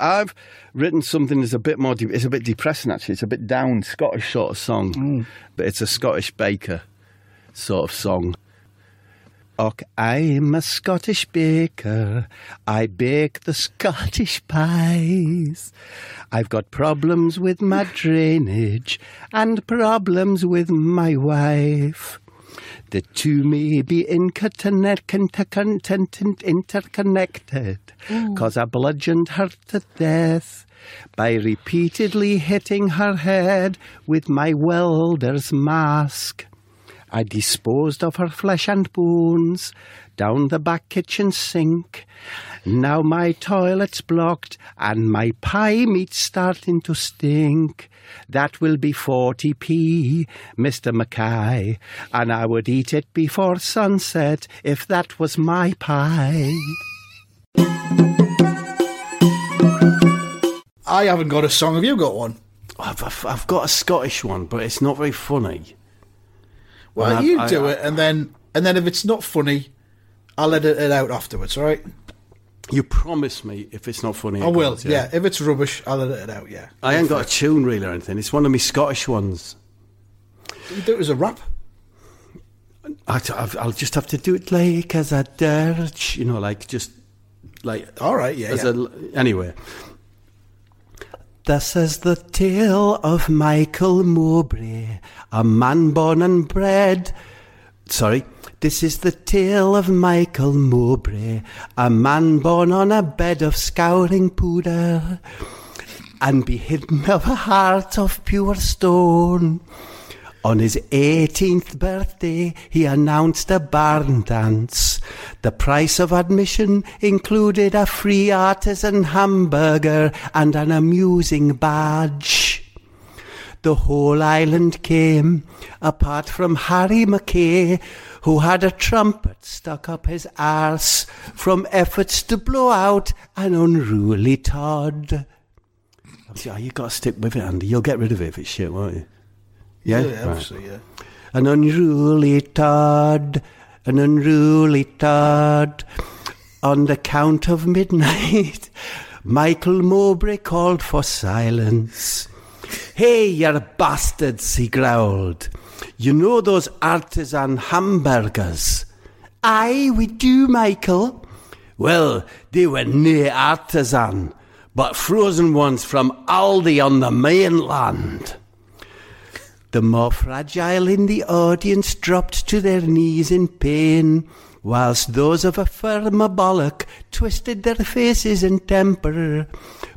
I've written something that's a bit more. De- it's a bit depressing actually. It's a bit down Scottish sort of song, mm. but it's a Scottish baker sort of song. Och, I'm a Scottish baker. I bake the Scottish pies. I've got problems with my drainage and problems with my wife. The two may be interconnected, interconnected, cause I bludgeoned her to death by repeatedly hitting her head with my welder's mask. I disposed of her flesh and bones down the back kitchen sink. Now my toilet's blocked and my pie meat's starting to stink. That will be 40p, Mr. Mackay, and I would eat it before sunset if that was my pie. I haven't got a song. Have you got one? I've, I've, I've got a Scottish one, but it's not very funny. Well, I've- you I- do I- it, and then and then if it's not funny, I'll edit it out afterwards. All right? You promise me if it's not funny. I will. goes, Yeah. If it's rubbish, I'll edit it out. Yeah. I ain't got a tune reel or anything. It's one of my Scottish ones. You do it as a rap. I, I'll just have to do it like as a dirge, you know, like just like. All right, yeah, as yeah. A, anyway, this is the tale of Michael Mowbray, a man born and bred. Sorry, this is the tale of Michael Mowbray, a man born on a bed of scouring powder, and be hidden of a heart of pure stone. On his 18th birthday, he announced a barn dance. The price of admission included a free artisan hamburger and an amusing badge. The whole island came, apart from Harry Mackay, who had a trumpet stuck up his arse from efforts to blow out an unruly Todd. Yeah, oh, you got to stick with it, Andy. You'll get rid of it if it's shit, won't you? Yeah, Yeah, Right. obviously, yeah. An unruly Todd, an unruly Todd. On the count of midnight, Michael Mowbray called for silence. Hey, you bastards, he growled. You know those artisan hamburgers? Aye, we do, Michael. Well, they were near artisan, but frozen ones from Aldi on the mainland. The more fragile in the audience dropped to their knees in pain, whilst those of a firmer bollock twisted their faces in temper.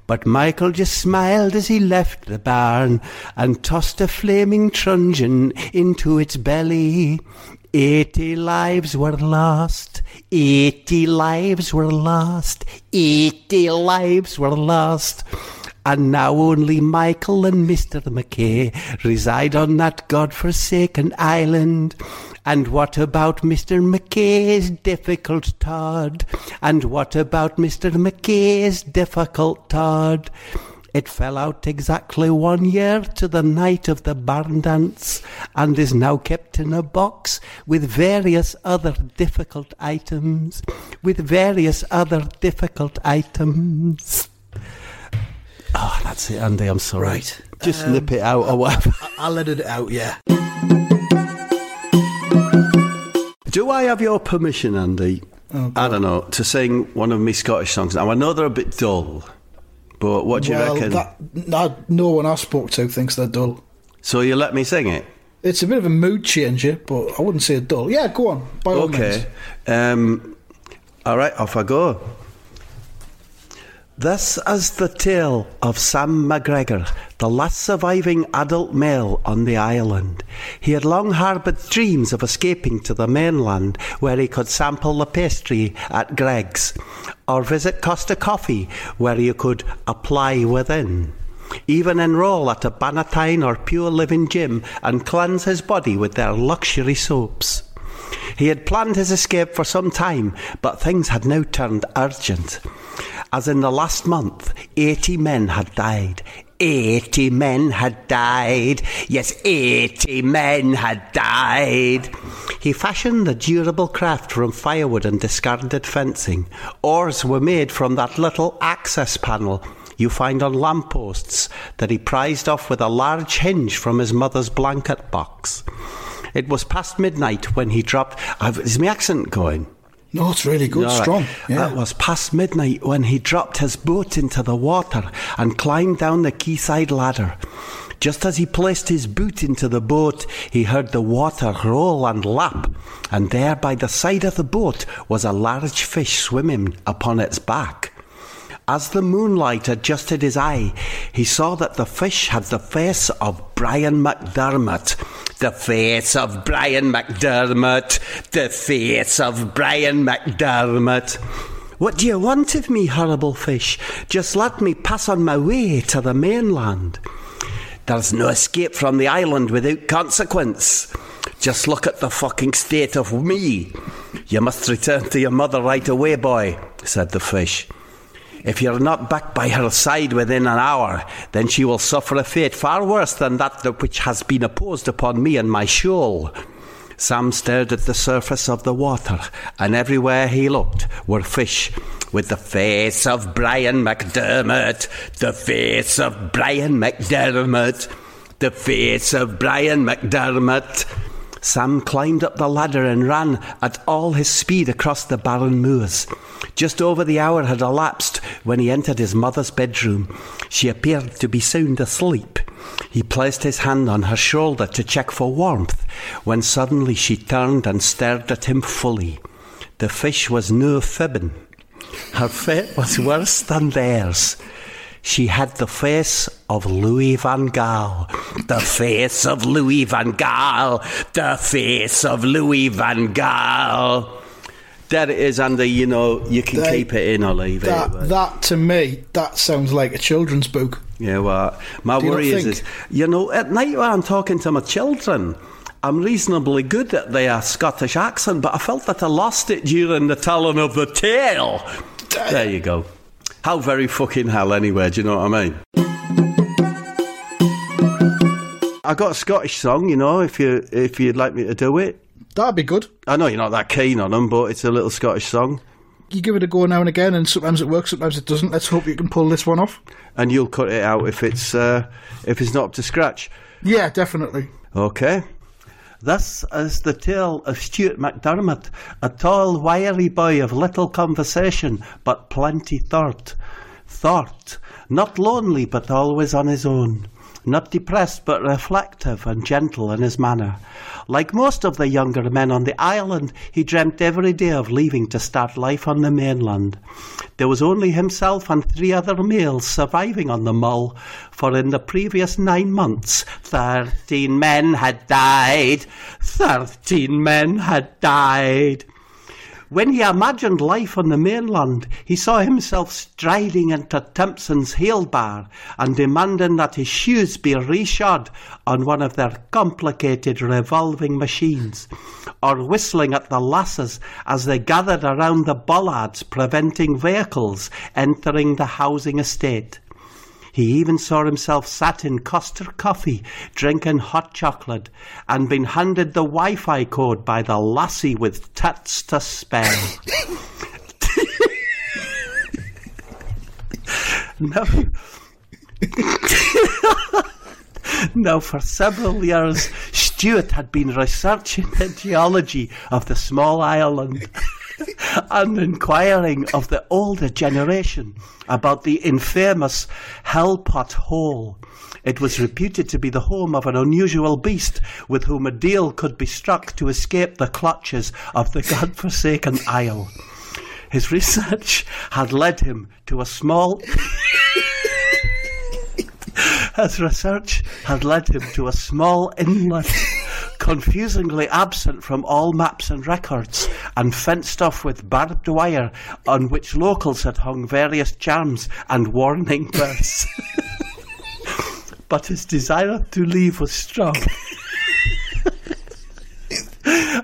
But Michael just smiled as he left the barn and tossed a flaming truncheon into its belly. Eighty lives were lost. Eighty lives were lost. Eighty lives were lost. And now only Michael and Mr. McKay reside on that god-forsaken island. And what about Mr. McKay's difficult Todd? And what about Mr. McKay's difficult Todd? It fell out exactly one year to the night of the barn dance and is now kept in a box with various other difficult items. With various other difficult items. Oh, that's it, Andy. I'm sorry. Right. Just Um, nip it out or whatever. I'll edit it out. Yeah. Do I have your permission, Andy? Oh, I don't know to sing one of my Scottish songs. Now I know they're a bit dull, but what do you well, reckon? that, no, no one I spoke to thinks they're dull. So you let me sing it? It's a bit of a mood changer, but I wouldn't say dull. Yeah, go on. By all means. Okay. Um, All right, off I go. This is the tale of Sam McGregor, the last surviving adult male on the island. He had long harboured dreams of escaping to the mainland where he could sample the pastry at Greg's or visit Costa Coffee where you could apply within. Even enroll at a Bannatyne or Pure Living gym and cleanse his body with their luxury soaps. He had planned his escape for some time, but things had now turned urgent. As in the last month, 80 men had died. 80 men had died. Yes, 80 men had died. He fashioned the durable craft from firewood and discarded fencing. Oars were made from that little access panel you find on lampposts that he prized off with a large hinge from his mother's blanket box. It was past midnight when he dropped. Is my accent going? No, it's really good, strong. Yeah. It was past midnight when he dropped his boat into the water and climbed down the quayside ladder. Just as he placed his boot into the boat, he heard the water roll and lap, and there by the side of the boat was a large fish swimming upon its back. As the moonlight adjusted his eye, he saw that the fish had the face of Brian McDermott. The face of Brian McDermott. The face of Brian McDermott. What do you want of me, horrible fish? Just let me pass on my way to the mainland. There's no escape from the island without consequence. Just look at the fucking state of me. You must return to your mother right away, boy, said the fish. If you're not back by her side within an hour, then she will suffer a fate far worse than that which has been imposed upon me and my shoal. Sam stared at the surface of the water, and everywhere he looked were fish with the face of Brian McDermott, the face of Brian McDermott, the face of Brian McDermott. Sam climbed up the ladder and ran at all his speed across the barren moors. Just over the hour had elapsed when he entered his mother's bedroom. She appeared to be sound asleep. He placed his hand on her shoulder to check for warmth, when suddenly she turned and stared at him fully. The fish was no fibbing. Her fate was worse than theirs. She had the face of Louis Van Gaal. The face of Louis Van Gaal. The face of Louis Van Gaal. There it is, Andy. You know, you can They- keep it in or leave it. that, but- that to me, that sounds like a children's book. Yeah, well, my Do worry is, is, you know, at night when I'm talking to my children, I'm reasonably good at their Scottish accent, but I felt that I lost it during the telling of the tale. There you go. How very fucking hell, anyway, do you know what I mean? I got a Scottish song, you know, if you if you'd like me to do it. That'd be good. I know you're not that keen on them, but it's a little Scottish song, You give it a go now and again, and sometimes it works, sometimes it doesn't. Let's hope you can pull this one off. and you'll cut it out if it's uh, if it's not up to scratch. Yeah, definitely. Okay. This is the tale of Stuart MacDermot, a tall, wiry boy of little conversation, but plenty thought. Thought, not lonely, but always on his own. Not depressed, but reflective and gentle in his manner. Like most of the younger men on the island, he dreamt every day of leaving to start life on the mainland. There was only himself and three other males surviving on the Mull, for in the previous nine months, thirteen men had died. Thirteen men had died. When he imagined life on the mainland, he saw himself striding into Timpson's Heel Bar and demanding that his shoes be reshod on one of their complicated revolving machines, or whistling at the lasses as they gathered around the bollards preventing vehicles entering the housing estate. He even saw himself sat in Costa Coffee, drinking hot chocolate, and been handed the Wi Fi code by the lassie with tits to spare. now, now, for several years, Stuart had been researching the geology of the small island and inquiring of the older generation about the infamous Hellpot Hole. It was reputed to be the home of an unusual beast with whom a deal could be struck to escape the clutches of the god-forsaken isle. His research had led him to a small. His research had led him to a small inlet, confusingly absent from all maps and records, and fenced off with barbed wire on which locals had hung various charms and warning bells. but his desire to leave was strong.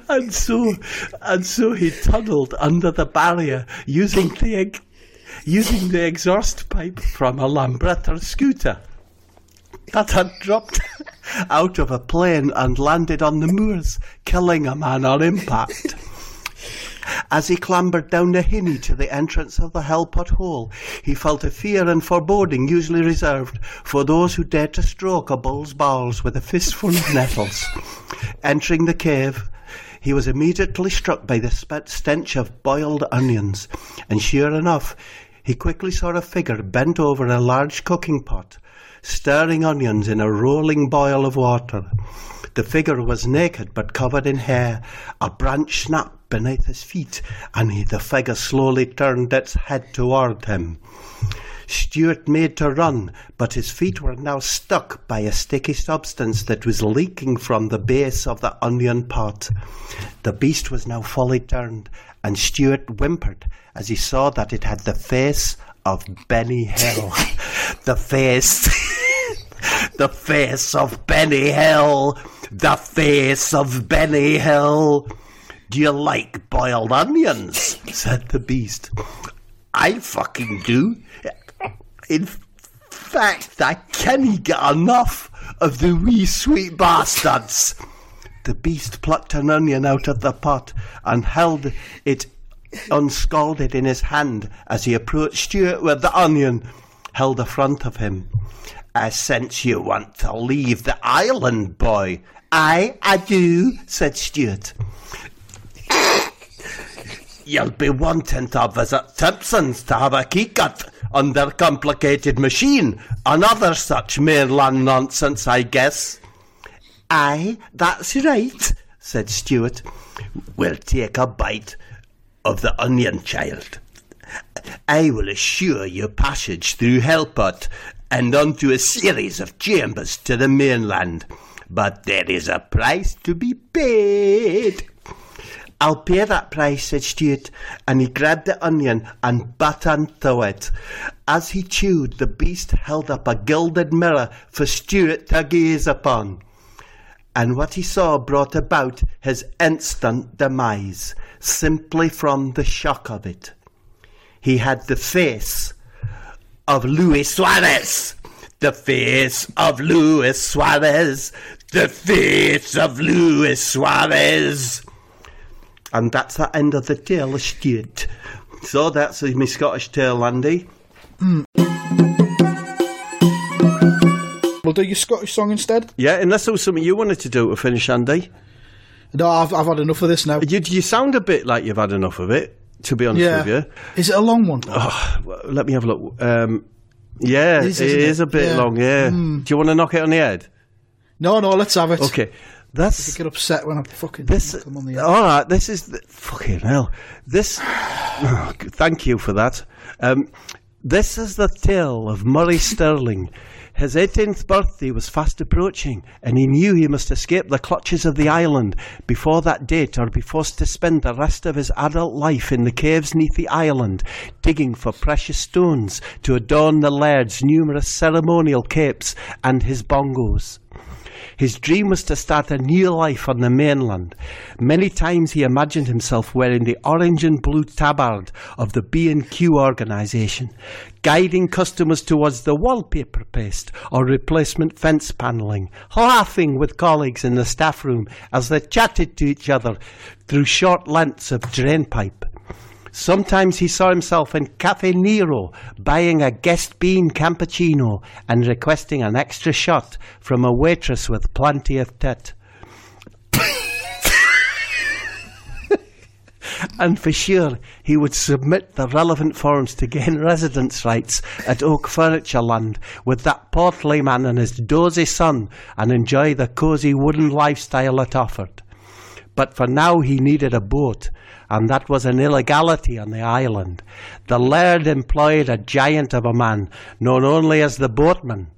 and so, and so he tunnelled under the barrier using the using the exhaust pipe from a Lambretta scooter that had dropped out of a plane and landed on the moors, killing a man on impact. As he clambered down the hinny to the entrance of the Hellpot hole, he felt a fear and foreboding usually reserved for those who dared to stroke a bull's bowels with a fistful of nettles. Entering the cave, he was immediately struck by the stench of boiled onions, and sure enough, he quickly saw a figure bent over a large cooking pot, stirring onions in a rolling boil of water. The figure was naked but covered in hair. A branch snapped beneath his feet, and he, the figure slowly turned its head toward him. Stuart made to run, but his feet were now stuck by a sticky substance that was leaking from the base of the onion pot. The beast was now fully turned, and Stuart whimpered as he saw that it had the face of Benny Hill. the face. the face of Benny Hill. The face of Benny Hill. Do you like boiled onions? said the beast. I fucking do. In fact, I can't get enough of the wee sweet bastards. The beast plucked an onion out of the pot and held it unscalded in his hand as he approached Stuart with the onion held in front of him. I sense you want to leave the island, boy. I, I do, said Stuart. You'll be wanting to visit Timpson's to have a key cut on their complicated machine and other such mainland nonsense, I guess. Aye, that's right, said Stuart. We'll take a bite of the onion child. I will assure you passage through Hellpot and onto a series of chambers to the mainland. But there is a price to be paid. I'll pay that price, said Stuart, and he grabbed the onion and bit into it. As he chewed, the beast held up a gilded mirror for Stuart to gaze upon. And what he saw brought about his instant demise, simply from the shock of it. He had the face of Luis Suarez. The face of Luis Suarez. The face of Luis Suarez. And that's the end of the tale Stuart. So that's my Scottish tale, Andy. Hmm. We'll do your Scottish song instead. Yeah, unless there was something you wanted to do to finish, Andy. No, I've, I've had enough of this now. You, you sound a bit like you've had enough of it, to be honest Yeah. with you. Is it a long one? Well, Let me have a look. Um, yeah, It it is, is, isn't it? a bit Yeah. Long, yeah. Do you want to knock it on the head? No, no, let's have it. Okay. That's Get upset when I fucking this. come on the All right, this is the, fucking hell. This. oh, thank you for that. Um, this is the tale of Murray Sterling. His 18th birthday was fast approaching, and he knew he must escape the clutches of the island before that date, or be forced to spend the rest of his adult life in the caves neath the island, digging for precious stones to adorn the laird's numerous ceremonial capes and his bongos. His dream was to start a new life on the mainland. Many times he imagined himself wearing the orange and blue tabard of the B&Q organisation, guiding customers towards the wallpaper paste or replacement fence panelling, laughing with colleagues in the staff room as they chatted to each other through short lengths of drainpipe. Sometimes he saw himself in Cafe Nero buying a guest bean cappuccino and requesting an extra shot from a waitress with plenty of tit. and for sure, he would submit the relevant forms to gain residence rights at Oak Furniture Land with that portly man and his dozy son and enjoy the cosy wooden lifestyle it offered. but for now he needed a boat, and that was an illegality on the island. The laird employed a giant of a man, known only as the boatman.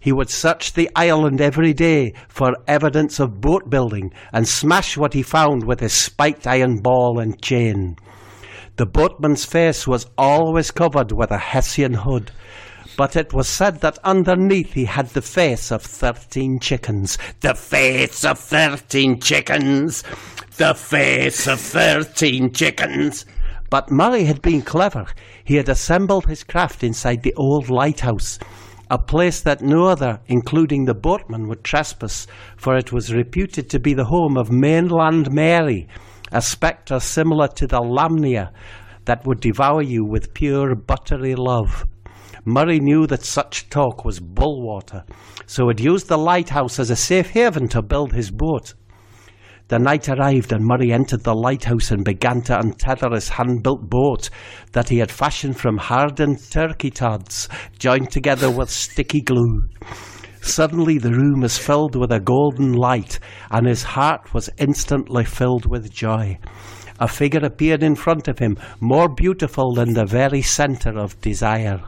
He would search the island every day for evidence of boat building and smash what he found with his spiked iron ball and chain. The boatman's face was always covered with a Hessian hood, but it was said that underneath he had the face of thirteen chickens. The face of thirteen chickens! The face of thirteen chickens! But Murray had been clever. He had assembled his craft inside the old lighthouse, a place that no other, including the boatman, would trespass, for it was reputed to be the home of mainland Mary, a spectre similar to the Lamnia that would devour you with pure buttery love. Murray knew that such talk was bullwater, so had used the lighthouse as a safe haven to build his boat. The night arrived, and Murray entered the lighthouse and began to untether his hand built boat that he had fashioned from hardened turkey tods, joined together with sticky glue. Suddenly, the room was filled with a golden light, and his heart was instantly filled with joy. A figure appeared in front of him, more beautiful than the very centre of desire.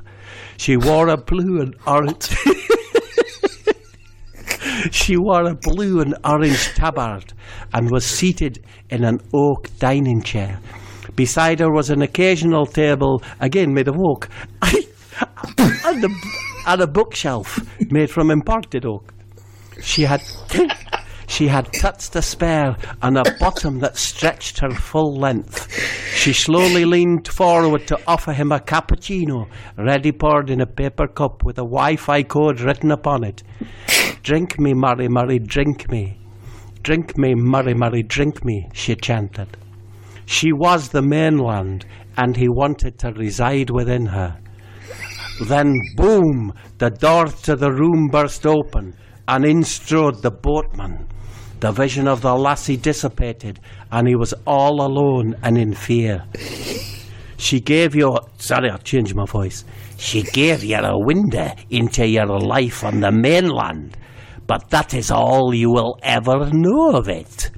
She wore a blue and orange. she wore a blue and orange tabard and was seated in an oak dining chair. Beside her was an occasional table, again made of oak, and, a, and a bookshelf made from imported oak. She had she had tuts to spare and a bottom that stretched her full length. She slowly leaned forward to offer him a cappuccino, ready poured in a paper cup with a Wi-Fi code written upon it. Drink me, Murray, Murray, drink me. Drink me, Murray, Murray, drink me, she chanted. She was the mainland, and he wanted to reside within her. Then, boom, the door to the room burst open, and in strode the boatman. The vision of the lassie dissipated, and he was all alone and in fear. She gave you. Sorry, I'll change my voice. She gave you a window into your life on the mainland, but that is all you will ever know of it.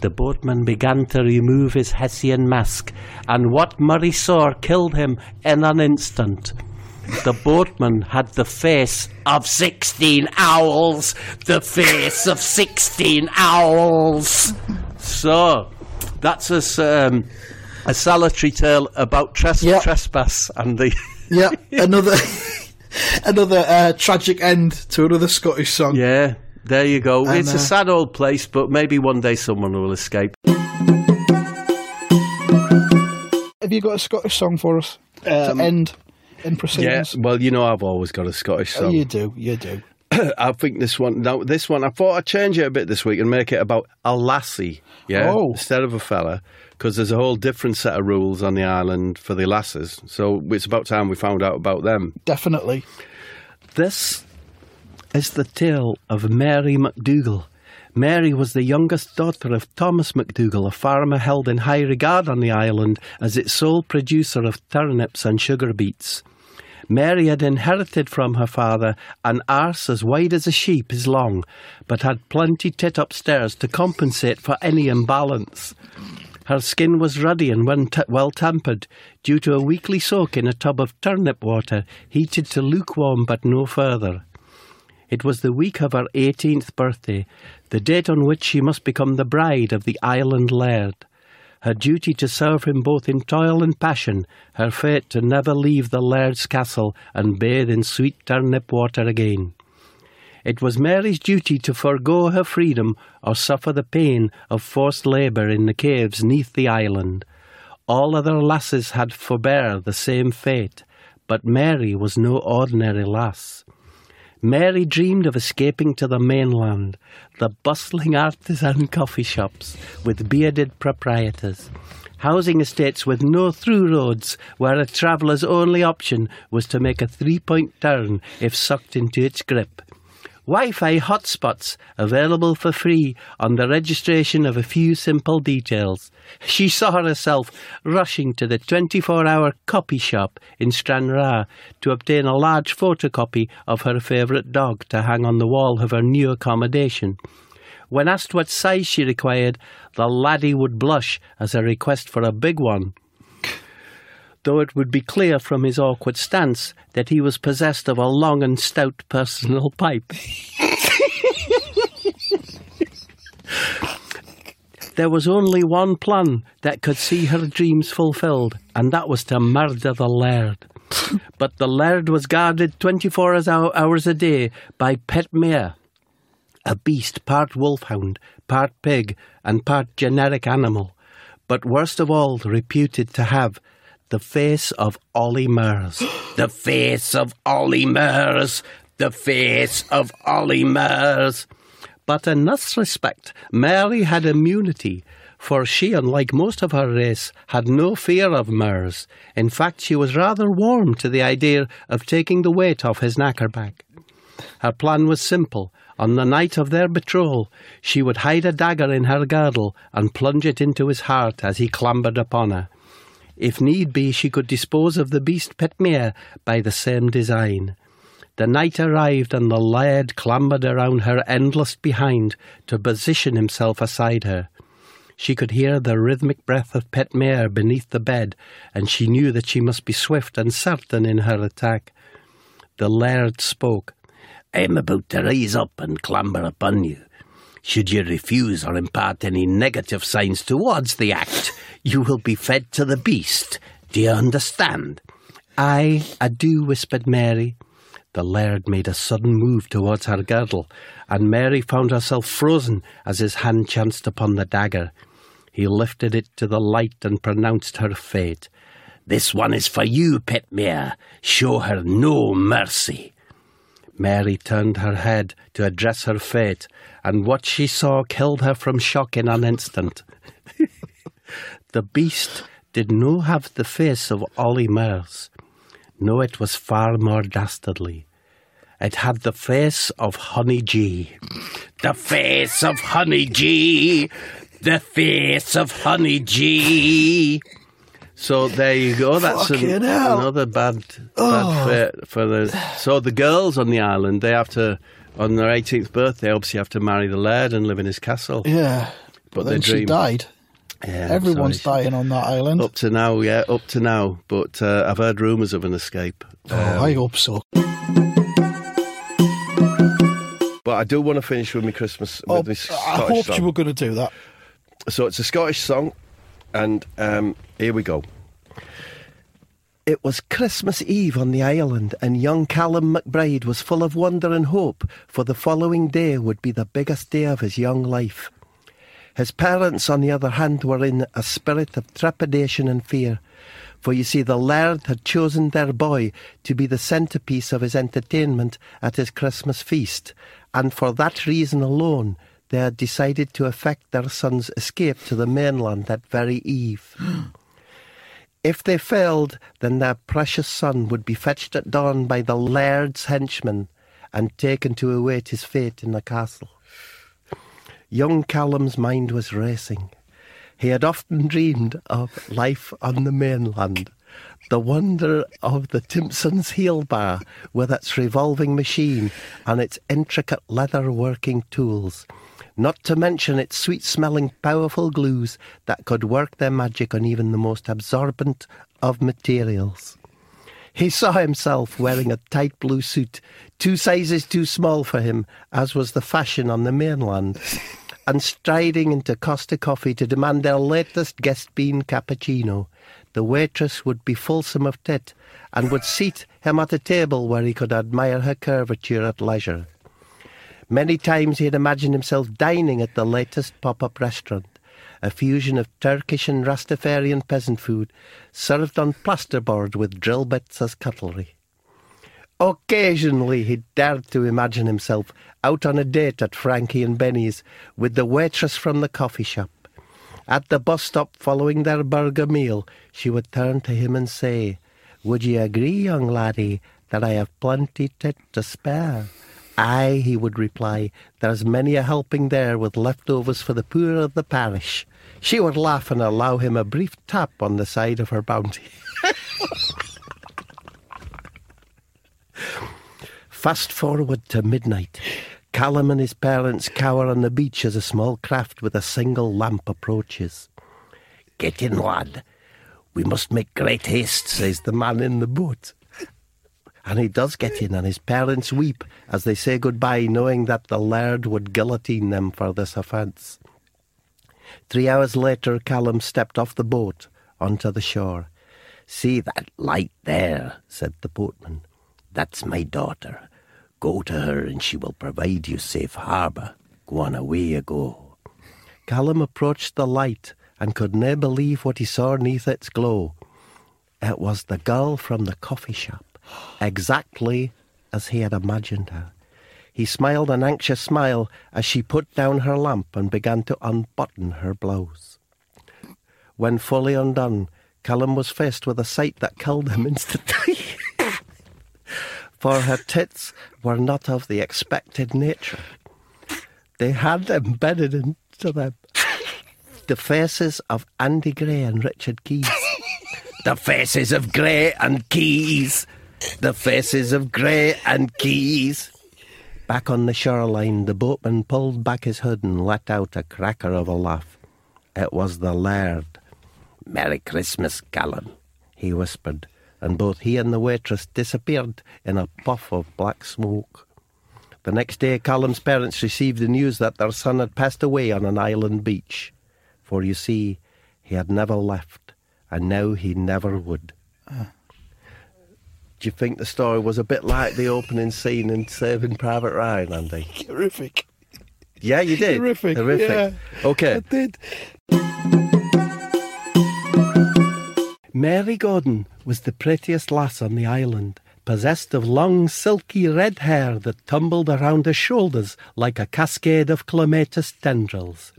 The boatman began to remove his Hessian mask, and what Murray saw killed him in an instant. The boatman had the face of sixteen owls. The face of sixteen owls. So, that's a, um, a solitary tale about tres- Yep. trespass and the. Yeah, another another uh, tragic end to another Scottish song. yeah, there you go. And, it's a uh, sad old place, but maybe one day someone will escape. Have you got a Scottish song for us to end in Yeah, well, you know, I've always got a Scottish Oh, song. you do, you do. I think this one, now, this one, I thought I'd change it a bit this week and make it about a lassie, yeah, Oh. instead of a fella, because there's a whole different set of rules on the island for the lasses. So it's about time we found out about them. Definitely. This is the tale of Mary MacDougall. Mary was the youngest daughter of Thomas MacDougall, a farmer held in high regard on the island as its sole producer of turnips and sugar beets. Mary had inherited from her father an arse as wide as a sheep is long, but had plenty tit upstairs to compensate for any imbalance. Her skin was ruddy and well tempered, due to a weekly soak in a tub of turnip water, heated to lukewarm but no further. It was the week of her eighteenth birthday, the date on which she must become the bride of the island laird. Her duty to serve him both in toil and passion, her fate to never leave the laird's castle and bathe in sweet turnip water again. It was Mary's duty to forego her freedom or suffer the pain of forced labour in the caves neath the island. All other lasses had forbear the same fate, but Mary was no ordinary lass. Mary dreamed of escaping to the mainland, the bustling artisan coffee shops with bearded proprietors, housing estates with no through roads where a traveller's only option was to make a three point turn if sucked into its grip. Wi Fi hotspots available for free on the registration of a few simple details. She saw herself rushing to the 24 hour copy shop in Stranraer to obtain a large photocopy of her favourite dog to hang on the wall of her new accommodation. when asked what size she required, the laddie would blush as a request for a big one. Though it would be clear from his awkward stance that he was possessed of a long and stout personal pipe. There was only one plan that could see her dreams fulfilled, and that was to murder the laird. but the laird was guarded 24 hours a day by Pet Mare, a beast part wolfhound, part pig, and part generic animal, but worst of all, reputed to have the face of Ollie Murs. the face of Ollie Murs. The face of Ollie Murs. But in this respect, Mary had immunity, for she, unlike most of her race, had no fear of Murs. In fact, she was rather warm to the idea of taking the weight off his knackerback. Her plan was simple. On the night of their betrothal, she would hide a dagger in her girdle and plunge it into his heart as he clambered upon her. If need be, she could dispose of the beast Petmere by the same design. The night arrived, and the laird clambered around her endless behind to position himself aside her. She could hear the rhythmic breath of Petmere beneath the bed, and she knew that she must be swift and certain in her attack. The laird spoke. I'm about to rise up and clamber upon you. Should you refuse or impart any negative signs towards the act, you will be fed to the beast. Do you understand? Aye, I do, whispered Mary. The laird made a sudden move towards her girdle, and Mary found herself frozen as his hand chanced upon the dagger. He lifted it to the light and pronounced her fate. This one is for you, Petmere. Show her no mercy. Mary turned her head to address her fate, and what she saw killed her from shock in an instant. the beast did no have the face of Ollie Murs. No, it was far more dastardly. It had the face of Honey G. The face of Honey G. The face of Honey G. So there you go. That's an, another bad, Oh. bad fate for the. So the girls on the island, they have to, on their 18th birthday, obviously have to marry the laird and live in his castle. Yeah. But then she dream. died. Yeah, Everyone's sorry. dying on that island. Up to now, yeah, up to now. But uh, I've heard rumours of an escape. oh, I hope so. But I do want to finish with my Christmas Oh, with my I Scottish hoped song. you were going to do that. So it's a Scottish song, and um, here we go. It was Christmas Eve on the island, and young Callum McBride was full of wonder and hope, for the following day would be the biggest day of his young life. His parents, on the other hand, were in a spirit of trepidation and fear, for you see, the laird had chosen their boy to be the centrepiece of his entertainment at his Christmas feast, and for that reason alone, they had decided to effect their son's escape to the mainland that very eve. If they failed, then their precious son would be fetched at dawn by the laird's henchmen and taken to await his fate in the castle. Young Callum's mind was racing. He had often dreamed of life on the mainland, the wonder of the Timpson's heel bar with its revolving machine and its intricate leather working tools, not to mention its sweet smelling powerful glues that could work their magic on even the most absorbent of materials. He saw himself wearing a tight blue suit, two sizes too small for him, as was the fashion on the mainland, and striding into Costa Coffee to demand their latest guest bean cappuccino. The waitress would be fulsome of tit and would seat him at a table where he could admire her curvature at leisure. Many times he had imagined himself dining at the latest pop up restaurant, a fusion of Turkish and Rastafarian peasant food, served on plasterboard with drill bits as cutlery. Occasionally he dared to imagine himself out on a date at Frankie and Benny's with the waitress from the coffee shop. At the bus stop following their burger meal, she would turn to him and say, Would you agree, young laddie, that I have plenty tit to spare? Aye, he would reply, there's many a helping there with leftovers for the poor of the parish. She would laugh and allow him a brief tap on the side of her bounty. Fast forward to midnight. Callum and his parents cower on the beach as a small craft with a single lamp approaches. Get in, lad. We must make great haste, says the man in the boat. And he does get in, and his parents weep as they say goodbye, knowing that the laird would guillotine them for this offence. Three hours later, Callum stepped off the boat onto the shore. See that light there, said the boatman. That's my daughter. Go to her, and she will provide you safe harbour. Go on, away you go. Callum approached the light and could nae believe what he saw neath its glow. It was the girl from the coffee shop, exactly as he had imagined her. He smiled an anxious smile as she put down her lamp and began to unbutton her blouse. When fully undone, Callum was faced with a sight that killed him instantly. For her tits were not of the expected nature. They had embedded into them the faces of Andy Gray and Richard Keys. the faces of Gray and Keys. The faces of Gray and Keys. Back on the shoreline, the boatman pulled back his hood and let out a cracker of a laugh. It was the laird. Merry Christmas, Callum, he whispered, and both he and the waitress disappeared in a puff of black smoke. The next day, Callum's parents received the news that their son had passed away on an island beach. For you see, he had never left, and now he never would. Ah. Do you think the story was a bit like the opening scene in Saving Private Ryan, Andy? Horrific. Yeah, you did. Horrific, Horrific. yeah. Okay. I did. Mary Gordon was the prettiest lass on the island, possessed of long, silky red hair that tumbled around her shoulders like a cascade of clematis tendrils.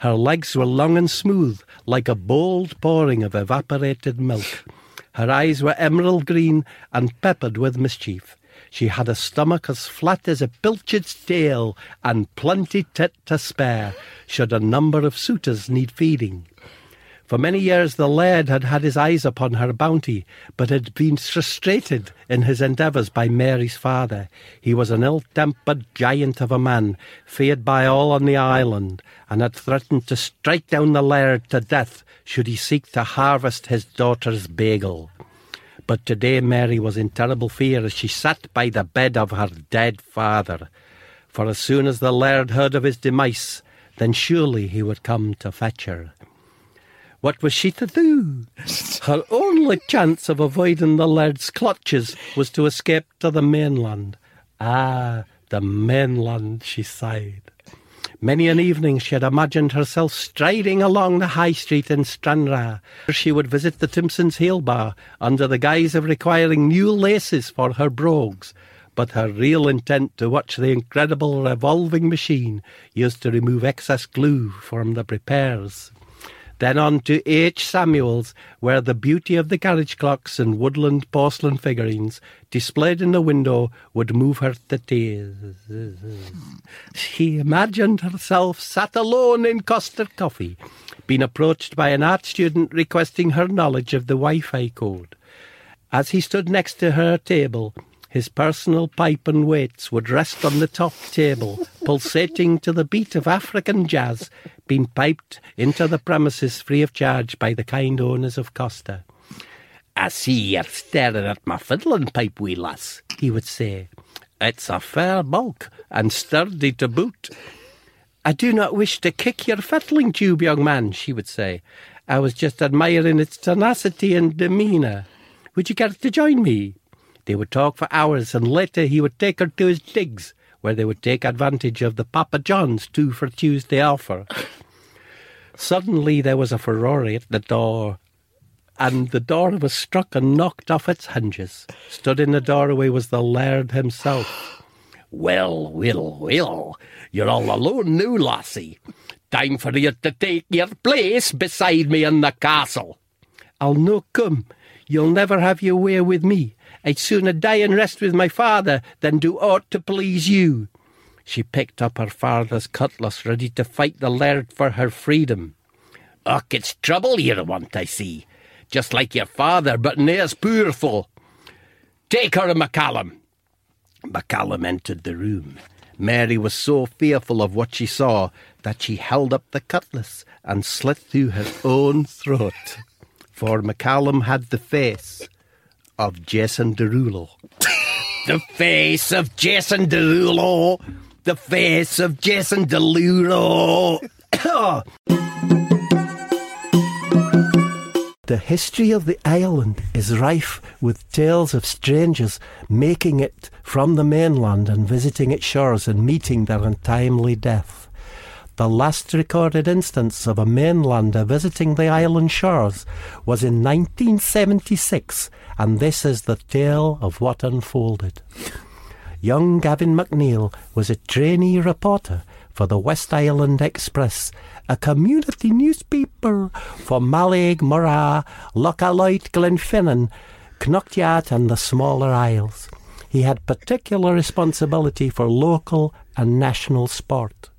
Her legs were long and smooth, like a bold pouring of evaporated milk. Her eyes were emerald green and peppered with mischief. She had a stomach as flat as a pilchard's tail and plenty tit to spare, should a number of suitors need feeding. For many years the laird had had his eyes upon her bounty, but had been frustrated in his endeavours by Mary's father. He was an ill-tempered giant of a man, feared by all on the island, and had threatened to strike down the laird to death should he seek to harvest his daughter's bagel. But today Mary was in terrible fear as she sat by the bed of her dead father. For as soon as the laird heard of his demise, then surely he would come to fetch her. What was she to do? Her only chance of avoiding the laird's clutches was to escape to the mainland. Ah, the mainland, she sighed. Many an evening she had imagined herself striding along the high street in Stranraer. She would visit the Timpson's Heel Bar under the guise of requiring new laces for her brogues, but her real intent to watch the incredible revolving machine used to remove excess glue from the repairs. Then on to H. Samuel's, where the beauty of the carriage clocks and woodland porcelain figurines displayed in the window would move her to tears. She imagined herself sat alone in Costa Coffee, being approached by an art student requesting her knowledge of the Wi-Fi code. As he stood next to her table, his personal pipe and weights would rest on the top table, pulsating to the beat of African jazz, being piped into the premises free of charge by the kind owners of Costa. I see you're staring at my fiddling pipe, wee lass, he would say. It's a fair bulk, and sturdy to boot. I do not wish to kick your fiddling tube, young man, she would say. I was just admiring its tenacity and demeanour. Would you care to join me? They would talk for hours, and later he would take her to his digs, where they would take advantage of the Papa John's two for Tuesday offer. Suddenly there was a furore at the door, and the door was struck and knocked off its hinges. Stood in the doorway was the laird himself. Well, well, well, you're all alone now, lassie. Time for you to take your place beside me in the castle. I'll no come. You'll never have your way with me. I'd sooner die and rest with my father than do aught to please you. She picked up her father's cutlass, ready to fight the laird for her freedom. Och, it's trouble you want, I see. Just like your father, but nae as powerful. Take her, McCallum. McCallum entered the room. Mary was so fearful of what she saw that she held up the cutlass and slit through her own throat. For McCallum had the face of Jason Derulo. the face of Jason Derulo. The face of Jason Derulo. The history of the island is rife with tales of strangers making it from the mainland and visiting its shores and meeting their untimely death. The last recorded instance of a mainlander visiting the island shores was in 1976, and this is the tale of what unfolded. Young Gavin McNeil was a trainee reporter for the West Island Express, a community newspaper for Mallaig, Morar, Lochailort, Glenfinnan, Knoydart and the smaller isles. He had particular responsibility for local and national sport.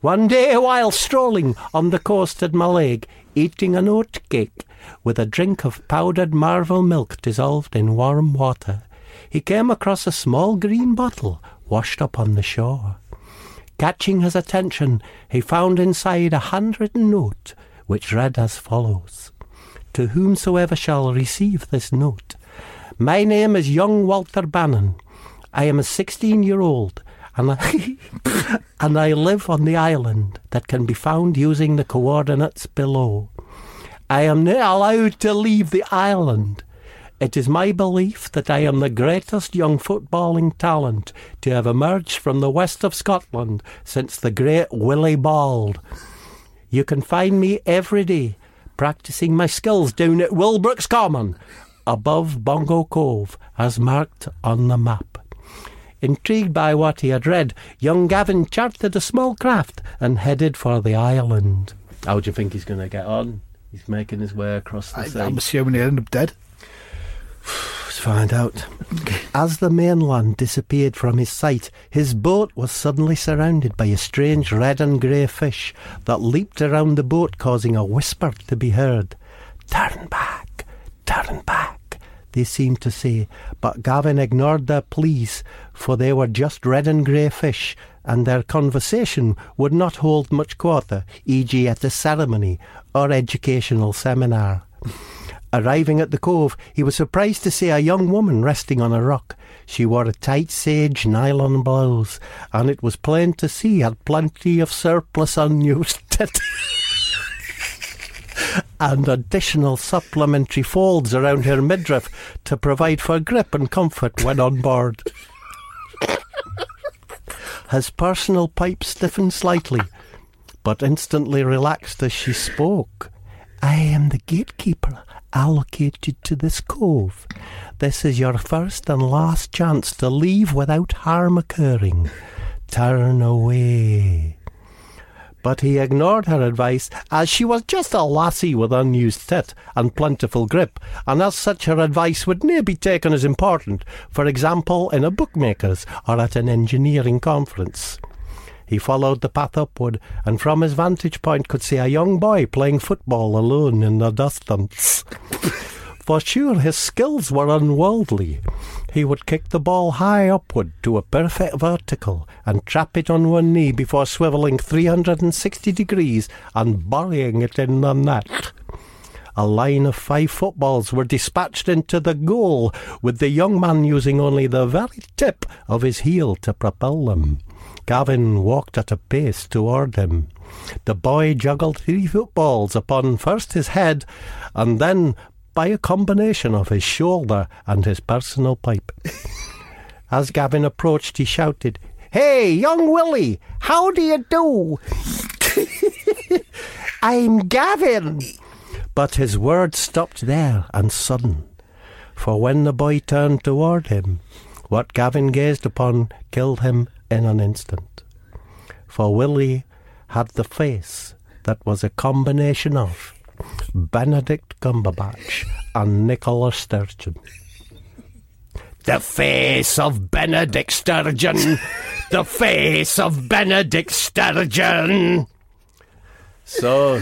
One day, while strolling on the coast at Mallaig, eating an oat cake with a drink of powdered marvel milk dissolved in warm water, he came across a small green bottle washed up on the shore. Catching his attention, he found inside a handwritten note which read as follows To whomsoever shall receive this note, my name is young Walter Bannon. I am a 16 year old and I, and I live on the island that can be found using the coordinates below. I am not allowed to leave the island. It is my belief that I am the greatest young footballing talent to have emerged from the west of Scotland since the great Willie Bauld. You can find me every day practicing my skills down at Wilbrooks Common, above Bongo Cove, as marked on the map. Intrigued by what he had read, young Gavin chartered a small craft and headed for the island. How do you think he's going to get on? He's making his way across the I, sea. I'm assuming he'll end up dead. Let's find out. As the mainland disappeared from his sight, his boat was suddenly surrounded by a strange red and grey fish that leaped around the boat, causing a whisper to be heard. Turn back, turn back, they seemed to say, but Gavin ignored their pleas, for they were just red and grey fish, and their conversation would not hold much quarter, e.g., at a ceremony or educational seminar. Arriving at the cove, he was surprised to see a young woman resting on a rock. She wore a tight sage nylon blouse, and it was plain to see had plenty of surplus unused and additional supplementary folds around her midriff to provide for grip and comfort when on board. His personal pipe stiffened slightly, but instantly relaxed as she spoke. I am the gatekeeper allocated to this cove. This is your first and last chance to leave without harm occurring. Turn away. But he ignored her advice, as she was just a lassie with unused tit and plentiful grip, and as such her advice would ne'er be taken as important, for example, in a bookmaker's or at an engineering conference. He followed the path upward, and from his vantage point could see a young boy playing football alone in the distance. For sure his skills were unworldly. He would kick the ball high upward to a perfect vertical and trap it on one knee before swivelling 360 degrees and burying it in the net. A line of five footballs were dispatched into the goal, with the young man using only the very tip of his heel to propel them. Gavin walked at a pace toward him. The boy juggled three footballs upon first his head and then by a combination of his shoulder and his personal pipe. As Gavin approached, he shouted, Hey, young Willie, how do you do? I'm Gavin. But his words stopped there and sudden. For when the boy turned toward him, what Gavin gazed upon killed him in an instant. For Willie had the face that was a combination of Benedict Cumberbatch and Nicola Sturgeon. The face of Benedict Sturgeon! the face of Benedict Sturgeon! So,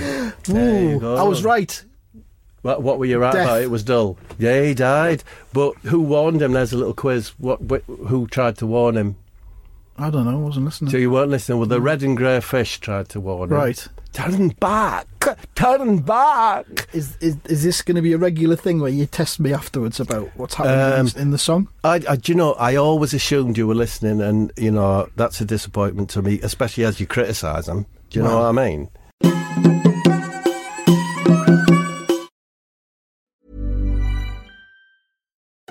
go. I was right. What, what were you right Death. about? It was dull. Yeah, he died. But who warned him? There's a little quiz. What? wh- Who tried to warn him? I don't know. I wasn't listening. Mm. So you weren't listening. Well, the red and grey fish tried to warn him. Right. Turn back! Turn back! Is, is is this going to be a regular thing where you test me afterwards about what's happening in- in the song? I, I, do you know, I always assumed you were listening, and, you know, that's a disappointment to me, especially as you criticise them. Do you know what I mean?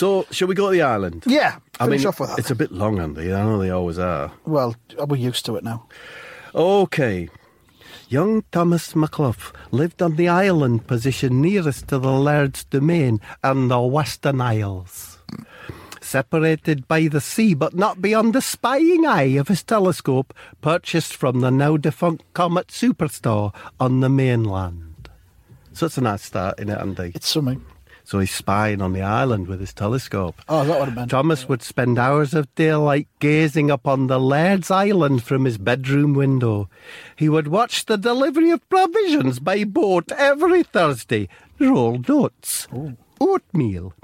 So, shall we go to the island? Yeah, I mean, off with that. it's a bit long, Andy. I know they always are. well, we're used to it now. Okay. Young Thomas McClough lived on the island position nearest to the Laird's domain and the Western Isles. Separated by the sea, but not beyond the spying eye of his telescope, purchased from the now defunct Comet Superstore on the mainland. So it's a nice start in it, Andy. It's something. So he's spying on the island with his telescope. Oh, that what it meant? Thomas would spend hours of daylight gazing upon the Laird's Island from his bedroom window. He would watch the delivery of provisions by boat every Thursday, rolled oats, oatmeal,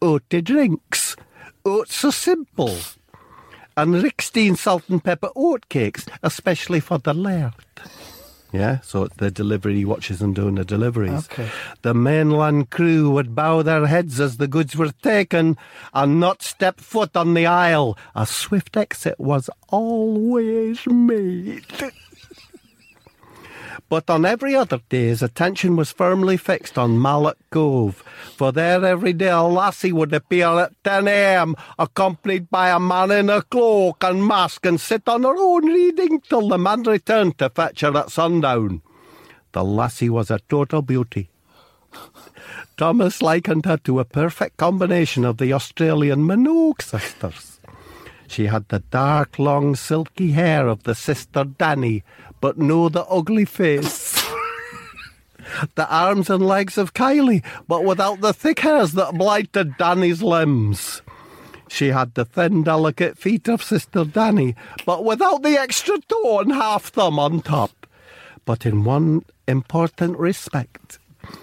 oaty drinks, oats so simple, and Rick Stein salt and pepper oatcakes, especially for the Laird. Yeah, so the delivery he watches them doing the deliveries. Okay. The mainland crew would bow their heads as the goods were taken and not step foot on the isle. A swift exit was always made. But on every other day, his attention was firmly fixed on Mallet Cove, for there every day a lassie would appear at 10 a.m., accompanied by a man in a cloak and mask, and sit on her own reading till the man returned to fetch her at sundown. The lassie was a total beauty. Thomas likened her to a perfect combination of the Australian Minogue sisters. She had the dark, long, silky hair of the sister Dannii, but no the ugly face. the arms and legs of Kylie, but without the thick hairs that blighted Dannii's limbs. She had the thin, delicate feet of sister Dannii, but without the extra toe and half thumb on top. But in one important respect,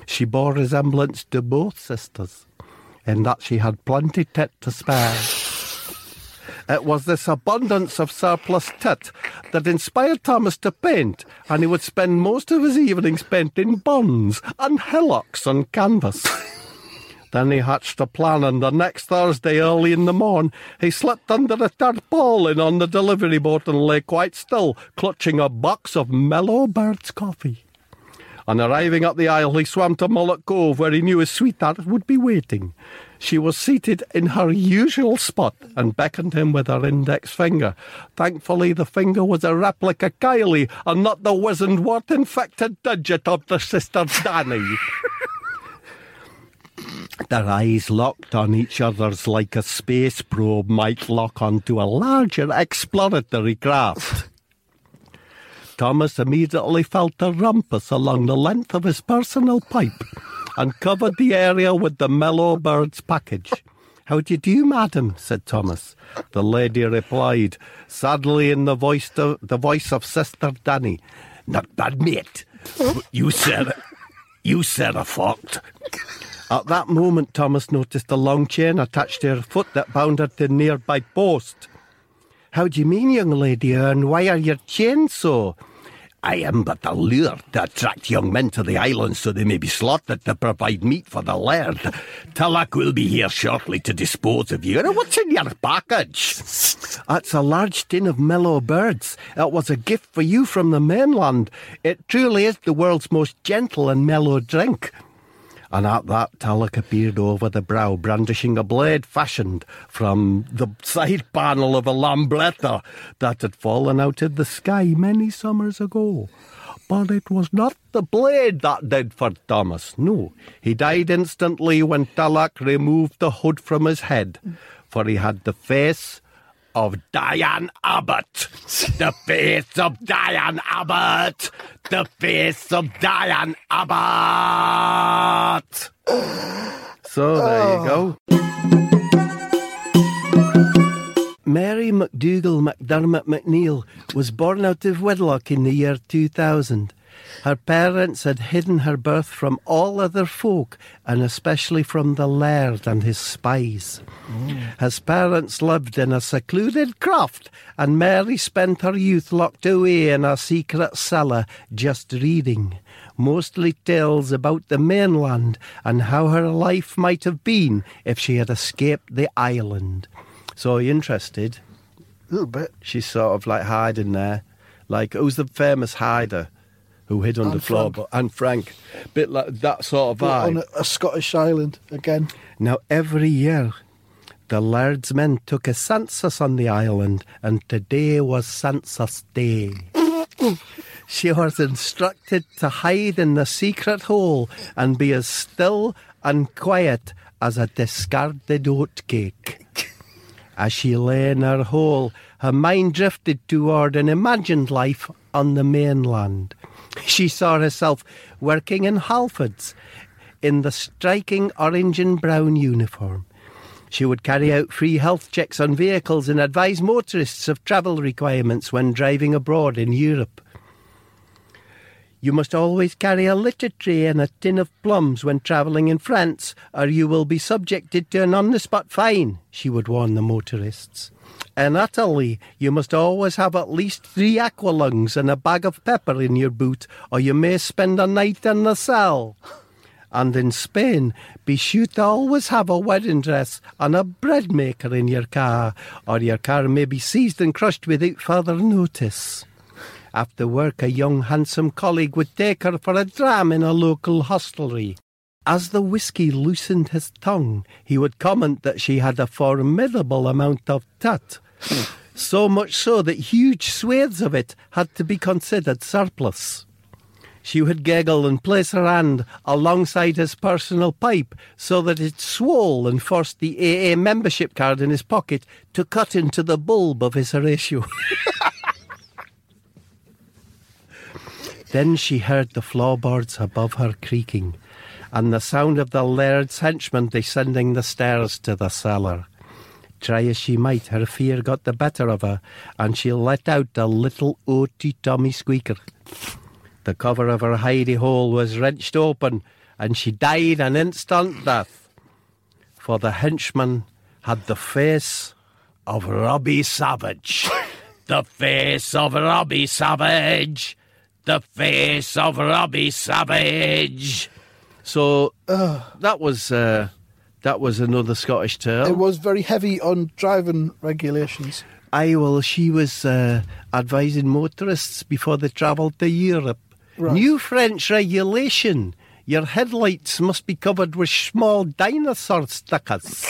she bore resemblance to both sisters, in that she had plenty tit to spare. It was this abundance of surplus tit that inspired Thomas to paint, and he would spend most of his evenings painting buns and hillocks on canvas. then he hatched a plan, and the next Thursday early in the morn, he slipped under a tarpaulin on the delivery boat and lay quite still, clutching a box of Mellow Bird's coffee. On arriving up the isle, he swam to Mullet Cove, where he knew his sweetheart would be waiting. She was seated in her usual spot and beckoned him with her index finger. Thankfully, the finger was a replica Kylie and not the wizened, wart-infected digit of the sister Dannii. Their eyes locked on each other's like a space probe might lock onto a larger exploratory craft. Thomas immediately felt a rumpus along the length of his personal pipe and covered the area with the mellow bird's package. How do you do, madam? said Thomas. The lady replied, sadly in the voice of, the voice of Sister Dannii. Not bad, mate. You said you said a fucked. At that moment, Thomas noticed a long chain attached to her foot that bound her to a nearby post. How do you mean, young lady, and why are your chains so? I am but a lure to attract young men to the island so they may be slaughtered to provide meat for the laird. Tulloch will be here shortly to dispose of you. Now, what's in your package? That's a large tin of mellow birds. It was a gift for you from the mainland. It truly is the world's most gentle and mellow drink. And at that, Tulloch appeared over the brow, brandishing a blade fashioned from the side panel of a lambretta that had fallen out of the sky many summers ago. But it was not the blade that did for Thomas. No, he died instantly when Tulloch removed the hood from his head, for he had the face of Diane Abbott. The face of Diane Abbott. The face of Diane Abbott. So there you go. Mary MacDougall McDermott McNeil was born out of wedlock in the year 2000. Her parents had hidden her birth from all other folk, and especially from the laird and his spies. His parents lived in a secluded croft, and Mary spent her youth locked away in a secret cellar just reading. Mostly tales about the mainland and how her life might have been if she had escaped the island. So, interested? A little bit. She's sort of like hiding there. Like, who's the famous hider who hid under Anne floor? Frank. But Anne Frank. Bit like that sort of vibe. on a, a Scottish island again. Now, every year, the laird's men took a census on the island, and today was census day. she was instructed to hide in the secret hole and be as still and quiet as a discarded oatcake. As she lay in her hole, her mind drifted toward an imagined life on the mainland. She saw herself working in Halfords in the striking orange and brown uniform. She would carry out free health checks on vehicles and advise motorists of travel requirements when driving abroad in Europe. You must always carry a litter tray and a tin of plums when travelling in France, or you will be subjected to an on the spot fine, she would warn the motorists. In Italy, you must always have at least three aqualungs and a bag of pepper in your boot, or you may spend a night in the cell. And in Spain, be sure to always have a wedding dress and a bread maker in your car, or your car may be seized and crushed without further notice. After work, a young handsome colleague would take her for a dram in a local hostelry. As the whisky loosened his tongue, he would comment that she had a formidable amount of tut. So much so that huge swathes of it had to be considered surplus. She would giggle and place her hand alongside his personal pipe so that it swole and forced the AA membership card in his pocket to cut into the bulb of his Horatio. Then she heard the floorboards above her creaking, and the sound of the laird's henchmen descending the stairs to the cellar. Try as she might, her fear got the better of her, and she let out a little oaty Tommy squeaker. The cover of her hidey hole was wrenched open, and she died an instant death. For the henchman had the face of Robbie Savage. the face of Robbie Savage. The face of Robbie Savage. So that was uh, that was another Scottish tale. It was very heavy on driving regulations. Aye, well, she was uh, advising motorists before they travelled to Europe. Right. New French regulation. Your headlights must be covered with small dinosaur stickers.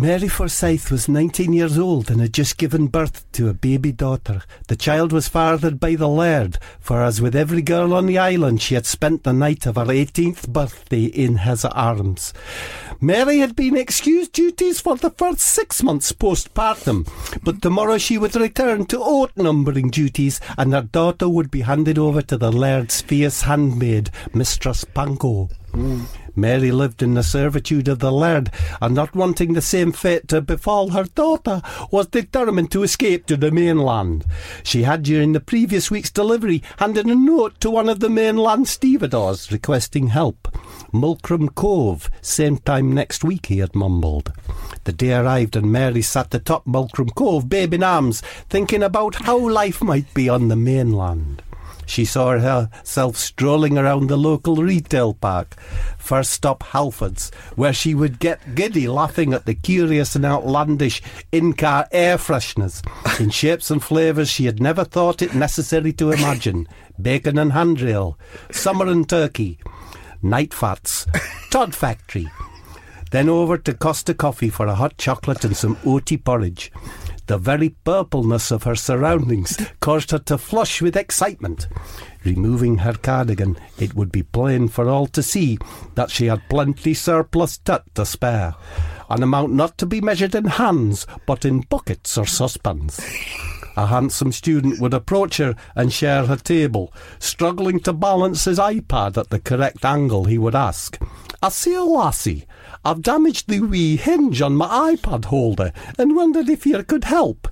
Mary Forsyth was 19 years old and had just given birth to a baby daughter. The child was fathered by the laird, for as with every girl on the island, she had spent the night of her 18th birthday in his arms. Mary had been excused duties for the first six months postpartum, but tomorrow she would return to oat numbering duties and her daughter would be handed over to the laird's fierce handmaid, Mistress Panko. Mm. Mary lived in the servitude of the laird, and not wanting the same fate to befall her daughter, was determined to escape to the mainland. She had, during the previous week's delivery, handed a note to one of the mainland stevedores requesting help. Mulcrum Cove, same time next week, he had mumbled. The day arrived and Mary sat atop Mulcrum Cove, babe in arms, thinking about how life might be on the mainland. She saw herself strolling around the local retail park. First stop Halfords, where she would get giddy laughing at the curious and outlandish in-car air fresheners in shapes and flavours she had never thought it necessary to imagine. Bacon and handrail, summer and turkey, night fats, Todd Factory. Then over to Costa Coffee for a hot chocolate and some oaty porridge. The very purpleness of her surroundings caused her to flush with excitement. Removing her cardigan, it would be plain for all to see that she had plenty surplus tut to spare, an amount not to be measured in hands, but in buckets or saucepans. A handsome student would approach her and share her table. Struggling to balance his iPad at the correct angle, he would ask, I see a lassie. I've damaged the wee hinge on my iPad holder and wondered if you could help.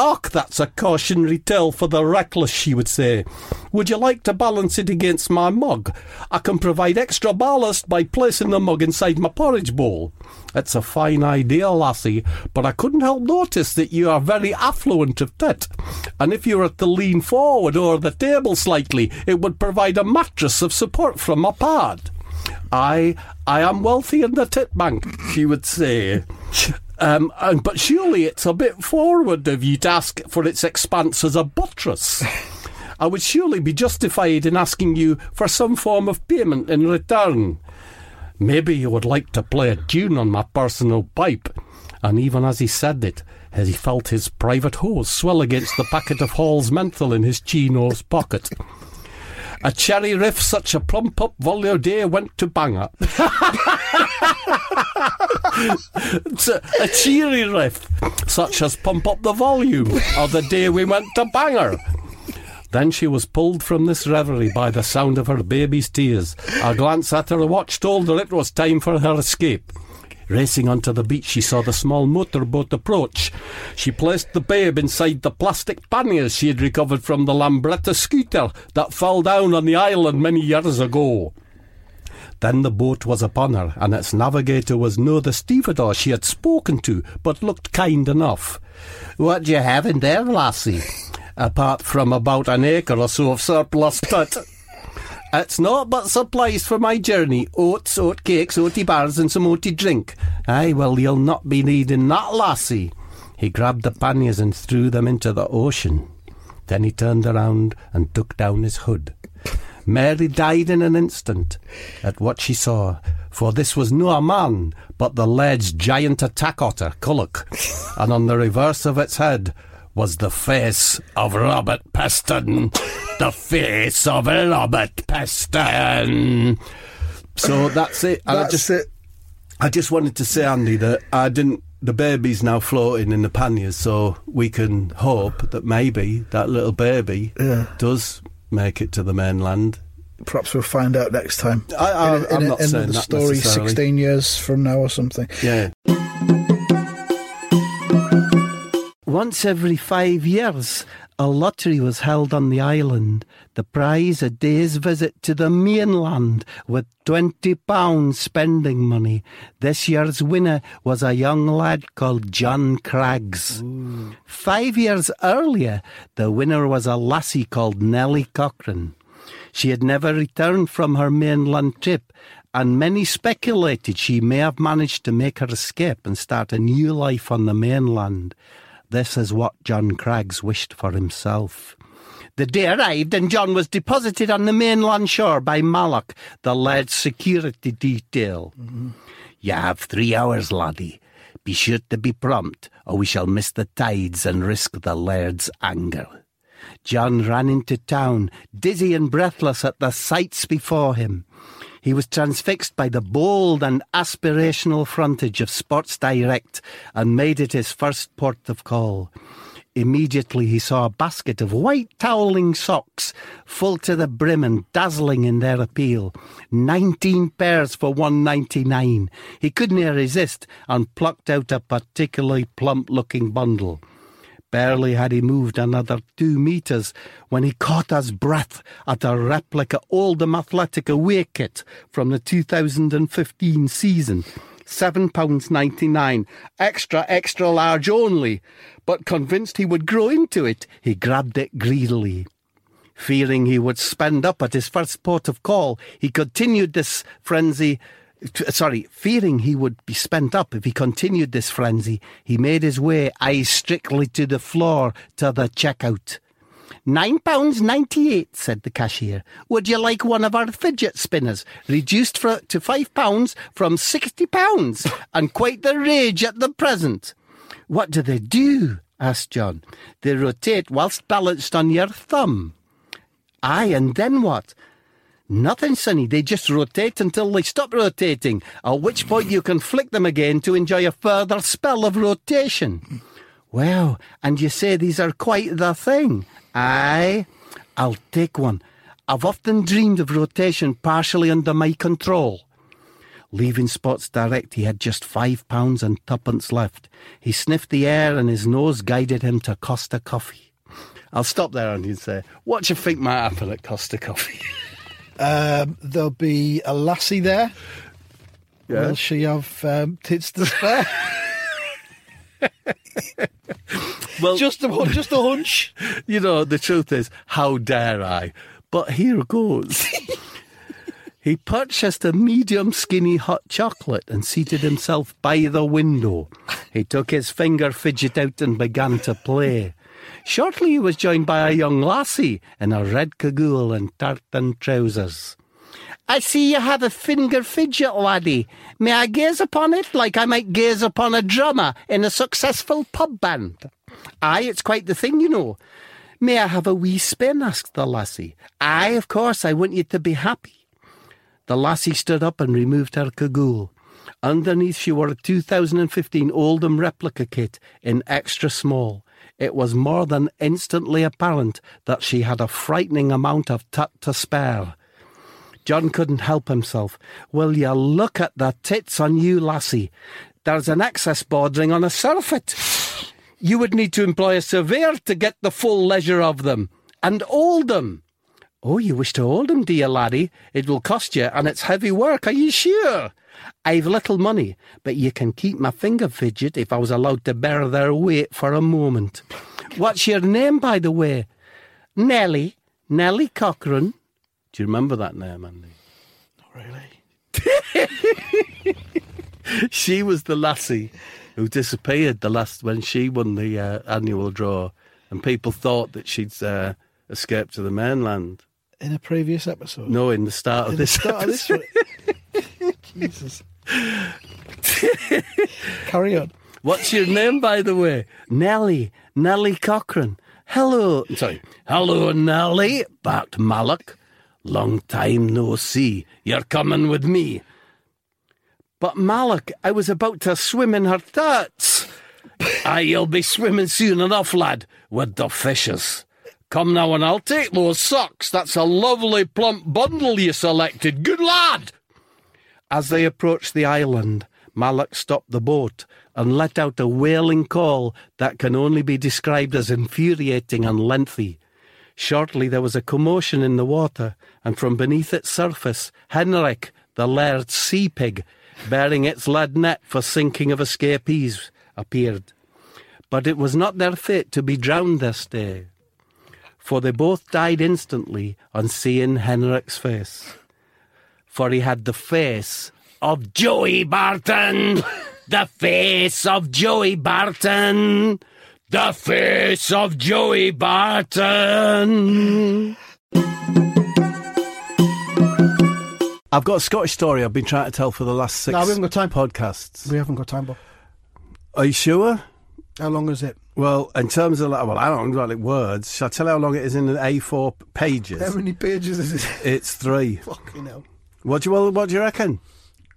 Och, that's a cautionary tale for the reckless, she would say. Would you like to balance it against my mug? I can provide extra ballast by placing the mug inside my porridge bowl. It's a fine idea, lassie, but I couldn't help notice that you are very affluent of tit. And if you were to lean forward over the table slightly, it would provide a mattress of support from my pad. I, I am wealthy in the tit bank, she would say. Um, and, but surely it's a bit forward of you to ask for its expanse as a buttress. I would surely be justified in asking you for some form of payment in return. Maybe you would like to play a tune on my personal pipe. And even as he said it, as he felt his private hose swell against the packet of Hall's menthol in his chinos pocket. A cherry riff such a plump up volio day went to Bangor. A, a cheery riff such as pump up the volume of the day we went to Bangor. Then she was pulled from this reverie by the sound of her baby's tears. A glance at her watch told her it was time for her escape. Racing onto the beach, she saw the small motorboat approach. She placed the babe inside the plastic panniers she had recovered from the Lambretta scooter that fell down on the island many years ago. Then the boat was upon her, and its navigator was no the stevedore she had spoken to, but looked kind enough. What do you have in there, lassie? Apart from about an acre or so of surplus tut. It's not but supplies for my journey. Oats, oat cakes, oaty bars, and some oaty drink. Aye, well, you'll not be needing that, lassie. He grabbed the panniers and threw them into the ocean. Then he turned around and took down his hood. Mary died in an instant at what she saw, for this was no a man, but the ledge's giant attack otter, Culloch, and on the reverse of its head was the face of Robert Peston. The face of Robert Peston. So that's it. And I That's just, it. I just wanted to say, Andy, that I didn't. The baby's now floating in the panniers, so we can hope that maybe that little baby Yeah. does make it to the mainland. Perhaps we'll find out next time. I- I- in, I'm in, not in saying the that story 16 years from now or something. Yeah. Once every five years, a lottery was held on the island. The prize a day's visit to the mainland with twenty pounds spending money. This year's winner was a young lad called John Craggs. Five years earlier, the winner was a lassie called Nellie Cochrane. She had never returned from her mainland trip, and many speculated she may have managed to make her escape and start a new life on the mainland. This is what John Craggs wished for himself. The day arrived, and John was deposited on the mainland shore by Malloch, the laird's security detail. You have three hours, laddie. Be sure to be prompt, or we shall miss the tides and risk the laird's anger. John ran into town, dizzy and breathless at the sights before him. He was transfixed by the bold and aspirational frontage of Sports Direct and made it his first port of call. Immediately he saw a basket of white toweling socks, full to the brim and dazzling in their appeal. Nineteen pairs for one ninety nine. He couldn't resist and plucked out a particularly plump looking bundle. Barely had he moved another two metres when he caught his breath at a replica Oldham Athletic away kit from the 2015 season. £7.99. Extra, extra large only. But convinced he would grow into it, he grabbed it greedily. Fearing he would spend up at his first port of call, he continued this frenzy. Sorry, fearing he would be spent up if he continued this frenzy, he made his way, eyes strictly to the floor, to the checkout. Nine pounds ninety-eight, said the cashier. Would you like one of our fidget spinners, reduced for, to five pounds from sixty pounds, and quite the rage at the present? What do they do? asked John. They rotate whilst balanced on your thumb. Aye, and then what? Nothing, Sonny. They just rotate until they stop rotating, at which point you can flick them again to enjoy a further spell of rotation. Well, and you say these are quite the thing. Aye, I'll take one. I've often dreamed of rotation partially under my control. Leaving Spots Direct, he had just five pounds and twopence left. He sniffed the air and his nose guided him to Costa Coffee. I'll stop there and you'd say, what do you think might happen at Costa Coffee? Um, there'll be a lassie there. Yeah. Will she have um, tits to spare? well, just a just a hunch. you know, the truth is, how dare I? But here goes. he purchased a medium skinny hot chocolate and seated himself by the window. He took his finger fidget out and began to play. Shortly he was joined by a young lassie in a red cagoule and tartan trousers. I see you have a finger fidget, laddie. May I gaze upon it like I might gaze upon a drummer in a successful pub band? Aye, it's quite the thing, you know. May I have a wee spin? asked the lassie. Aye, of course, I want you to be happy. The lassie stood up and removed her cagoule. Underneath she wore a 2015 Oldham replica kit in extra small. It was more than instantly apparent that she had a frightening amount of tut to spare. John couldn't help himself. Will you look at the tits on you, lassie? There's an excess bordering on a surfeit. You would need to employ a surveyor to get the full leisure of them. And hold them. Oh, you wish to hold them, you, laddie? It will cost you, and it's heavy work, are you sure? I've little money, but you can keep my finger fidget if I was allowed to bear their weight for a moment. What's your name, by the way? Nellie. Nellie Cochrane. Do you remember that name, Andy? Not really? She was the lassie who disappeared the last when she won the uh, annual draw, and people thought that she'd uh, escaped to the mainland. In a previous episode. No, in the start of In this. start of this. Jesus. Carry on. What's your name, by the way? Nellie. Nellie Cochrane. Hello. Sorry. Hello, Nellie. Barked Malloch. Long time no see. You're coming with me. But Malloch, I was about to swim in her tits. Aye, ah, you'll be swimming soon enough, lad, with the fishes. Come now and I'll take those socks. That's a lovely plump bundle you selected. Good lad! As they approached the island, Malloch stopped the boat and let out a wailing call that can only be described as infuriating and lengthy. Shortly there was a commotion in the water, and from beneath its surface, Henrik, the laird's sea pig, bearing its lead net for sinking of escapees, appeared. But it was not their fate to be drowned this day, for they both died instantly on seeing Henrik's face for he had the face of Joey Barton. the face of Joey Barton. The face of Joey Barton. I've got a Scottish story I've been trying to tell for the last six No, we haven't got time. podcasts. We haven't got time, Bob. Are you sure? How long is it? Well, in terms of, like, well, I don't know, like words. Shall I tell you how long it is in the A4 pages? How many pages is it? It's three. Fucking hell. What do you, what do you reckon?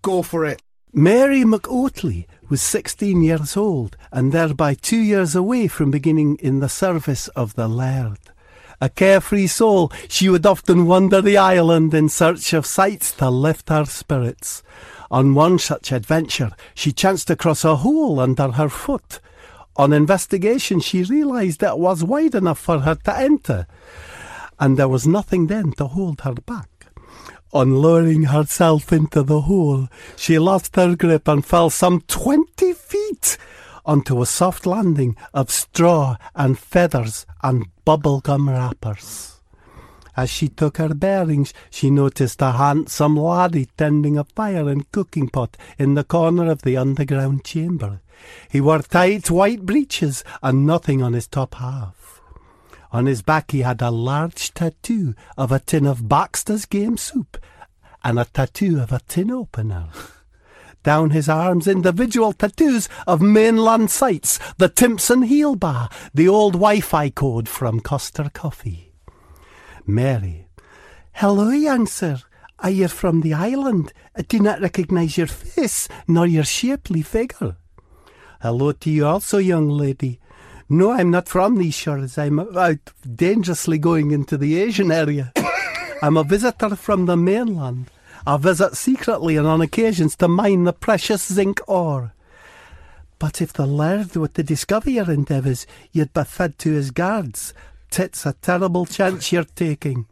Go for it. Mary McOatley was 16 years old and thereby two years away from beginning in the service of the Laird. A carefree soul, she would often wander the island in search of sights to lift her spirits. On one such adventure, she chanced across a hole under her foot. On investigation, she realised it was wide enough for her to enter, and there was nothing then to hold her back. On lowering herself into the hole, she lost her grip and fell some twenty feet onto a soft landing of straw and feathers and bubblegum wrappers. As she took her bearings, she noticed a handsome laddie tending a fire and cooking pot in the corner of the underground chamber. He wore tight white breeches and nothing on his top half. On his back he had a large tattoo of a tin of Baxter's game soup and a tattoo of a tin opener. Down his arms, individual tattoos of mainland sites, the Timpson heel bar, the old Wi-Fi code from Costa Coffee. Mary. Hello, young sir. Are you from the island? I do not recognise your face nor your shapely figure. Hello to you also, young lady. No, I'm not from these shores. I'm out dangerously going into the Asian area. I'm a visitor from the mainland. I visit secretly and on occasions to mine the precious zinc ore. But if the laird were to discover your endeavours, you'd be fed to his guards. Tit's a terrible chance you're taking.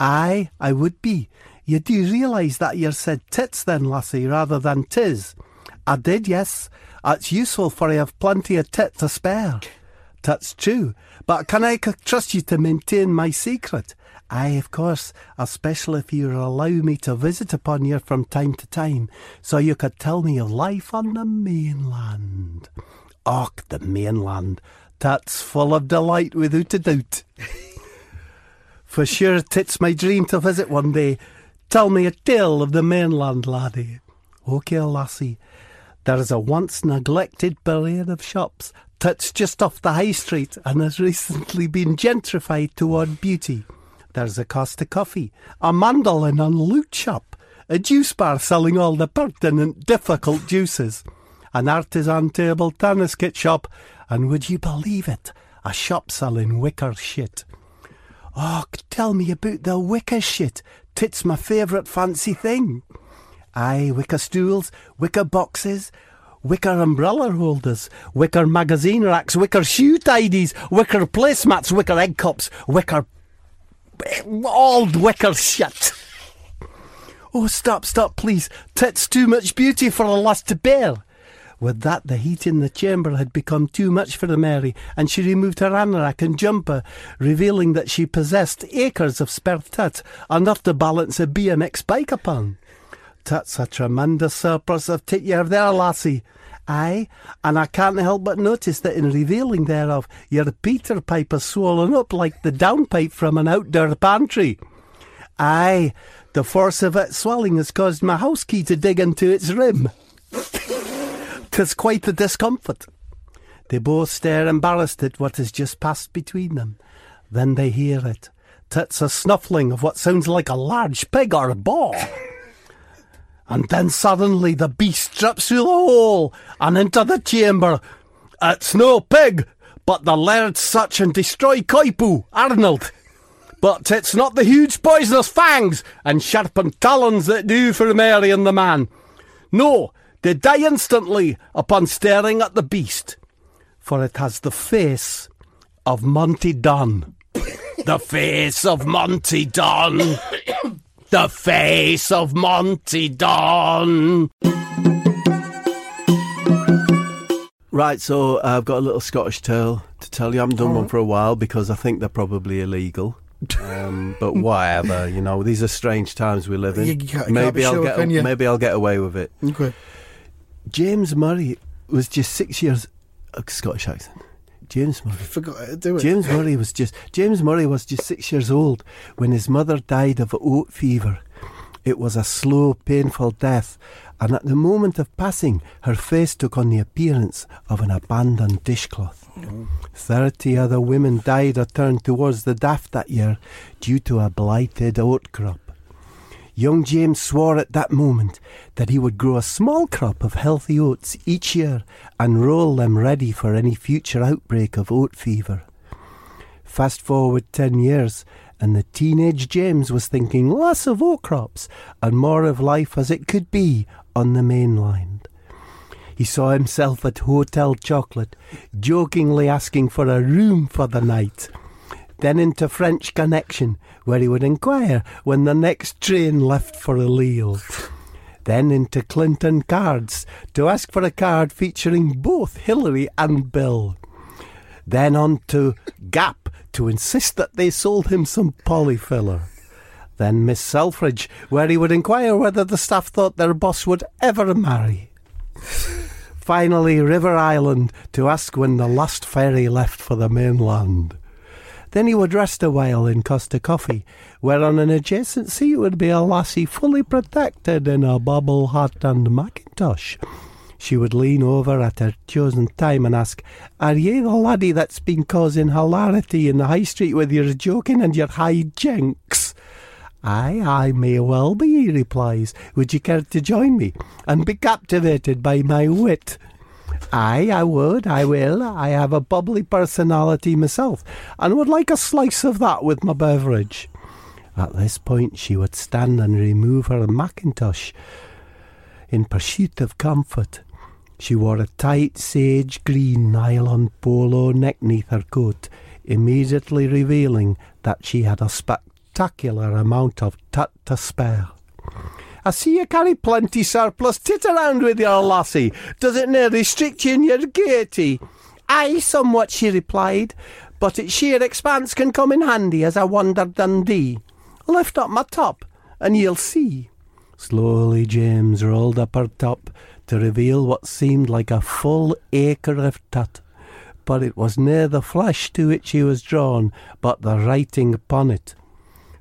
Aye, I would be. You do realise that you're said tits then, lassie, rather than tis. I did, yes. It's useful for I have plenty of tit to spare. That's true. But can I trust you to maintain my secret? Aye, of course, especially if you allow me to visit upon you from time to time, so you could tell me of life on the mainland. Och, the mainland. That's full of delight without a doubt. For sure, it's my dream to visit one day. Tell me a tale of the mainland, laddie. OK, lassie. There's a once neglected parade of shops that's just off the high street and has recently been gentrified toward beauty. There's a Costa Coffee, a mandolin and loot shop, a juice bar selling all the pertinent difficult juices, an artisan table tennis kit shop, and would you believe it, a shop selling wicker shit. Oh, tell me about the wicker shit. Tit's my favourite fancy thing. Aye, wicker stools, wicker boxes, wicker umbrella holders, wicker magazine racks, wicker shoe tidies, wicker placemats, wicker egg cups, wicker. all wicker shit. Oh, stop, stop, please. Tit's too much beauty for a lass to bear. With that, the heat in the chamber had become too much for the Mary, and she removed her anorak and jumper, revealing that she possessed acres of spare tit, enough to balance a BMX bike upon. That's a tremendous surplus of tit you're there, lassie. Aye, and I can't help but notice that in revealing thereof, your Peter pipe is swollen up like the downpipe from an outdoor pantry. Aye, the force of its swelling has caused my house key to dig into its rim. 'Tis quite a discomfort. They both stare embarrassed at what has just passed between them. Then they hear it. Tits a snuffling of what sounds like a large pig or a boar. And then suddenly the beast strips through the hole and into the chamber. It's no pig, but the laird's such and destroy coypu, Arnold. But it's not the huge poisonous fangs and sharpened talons that do for Mary and the man. No, they die instantly upon staring at the beast, for it has the face of Monty Don. the face of Monty Don. The face of Monty Don. Right, so I've got a little Scottish tale to tell you. I haven't done one for a while because I think they're probably illegal. Um, but whatever, you know, these are strange times we live in. You can't- you can't maybe be I'll sure, get can you? maybe I'll get away with it. Okay. James Murray was just six years. Uh, Scottish accent. James Murray. Forgot how to do it. James Murray was just James Murray was just six years old when his mother died of oat fever. It was a slow, painful death, and at the moment of passing, her face took on the appearance of an abandoned dishcloth. Thirty other women died or turned towards the daft that year due to a blighted oat crop. Young James swore at that moment that he would grow a small crop of healthy oats each year and roll them ready for any future outbreak of oat fever. Fast forward ten years, and the teenage James was thinking less of oat crops and more of life as it could be on the mainland. He saw himself at Hotel Chocolate, jokingly asking for a room for the night. Then into French Connection, where he would inquire when the next train left for Lille. Then into Clinton Cards to ask for a card featuring both Hillary and Bill. Then on to Gap to insist that they sold him some polyfiller. Then Miss Selfridge, where he would inquire whether the staff thought their boss would ever marry. Finally, River Island to ask when the last ferry left for the mainland. Then he would rest a while in Costa Coffee, where on an adjacent seat would be a lassie fully protected in a bubble hat and mackintosh. She would lean over at her chosen time and ask, Are ye the laddie that's been causing hilarity in the high street with your joking and your high jinks? Aye, I may well be, he replies. Would you care to join me and be captivated by my wit? Aye, I would, I will. I have a bubbly personality myself, and would like a slice of that with my beverage. At this point, she would stand and remove her mackintosh in pursuit of comfort. She wore a tight sage green nylon polo neck neath her coat, immediately revealing that she had a spectacular amount of tut to spare. I see you carry plenty surplus tit around with your lassie. Does it near restrict you in your gaiety? Aye, somewhat, she replied, but its sheer expanse can come in handy as I wander Dundee. Lift up my top, and you'll see. Slowly James rolled up her top to reveal what seemed like a full acre of tut. But it was near the flesh to which he was drawn, but the writing upon it.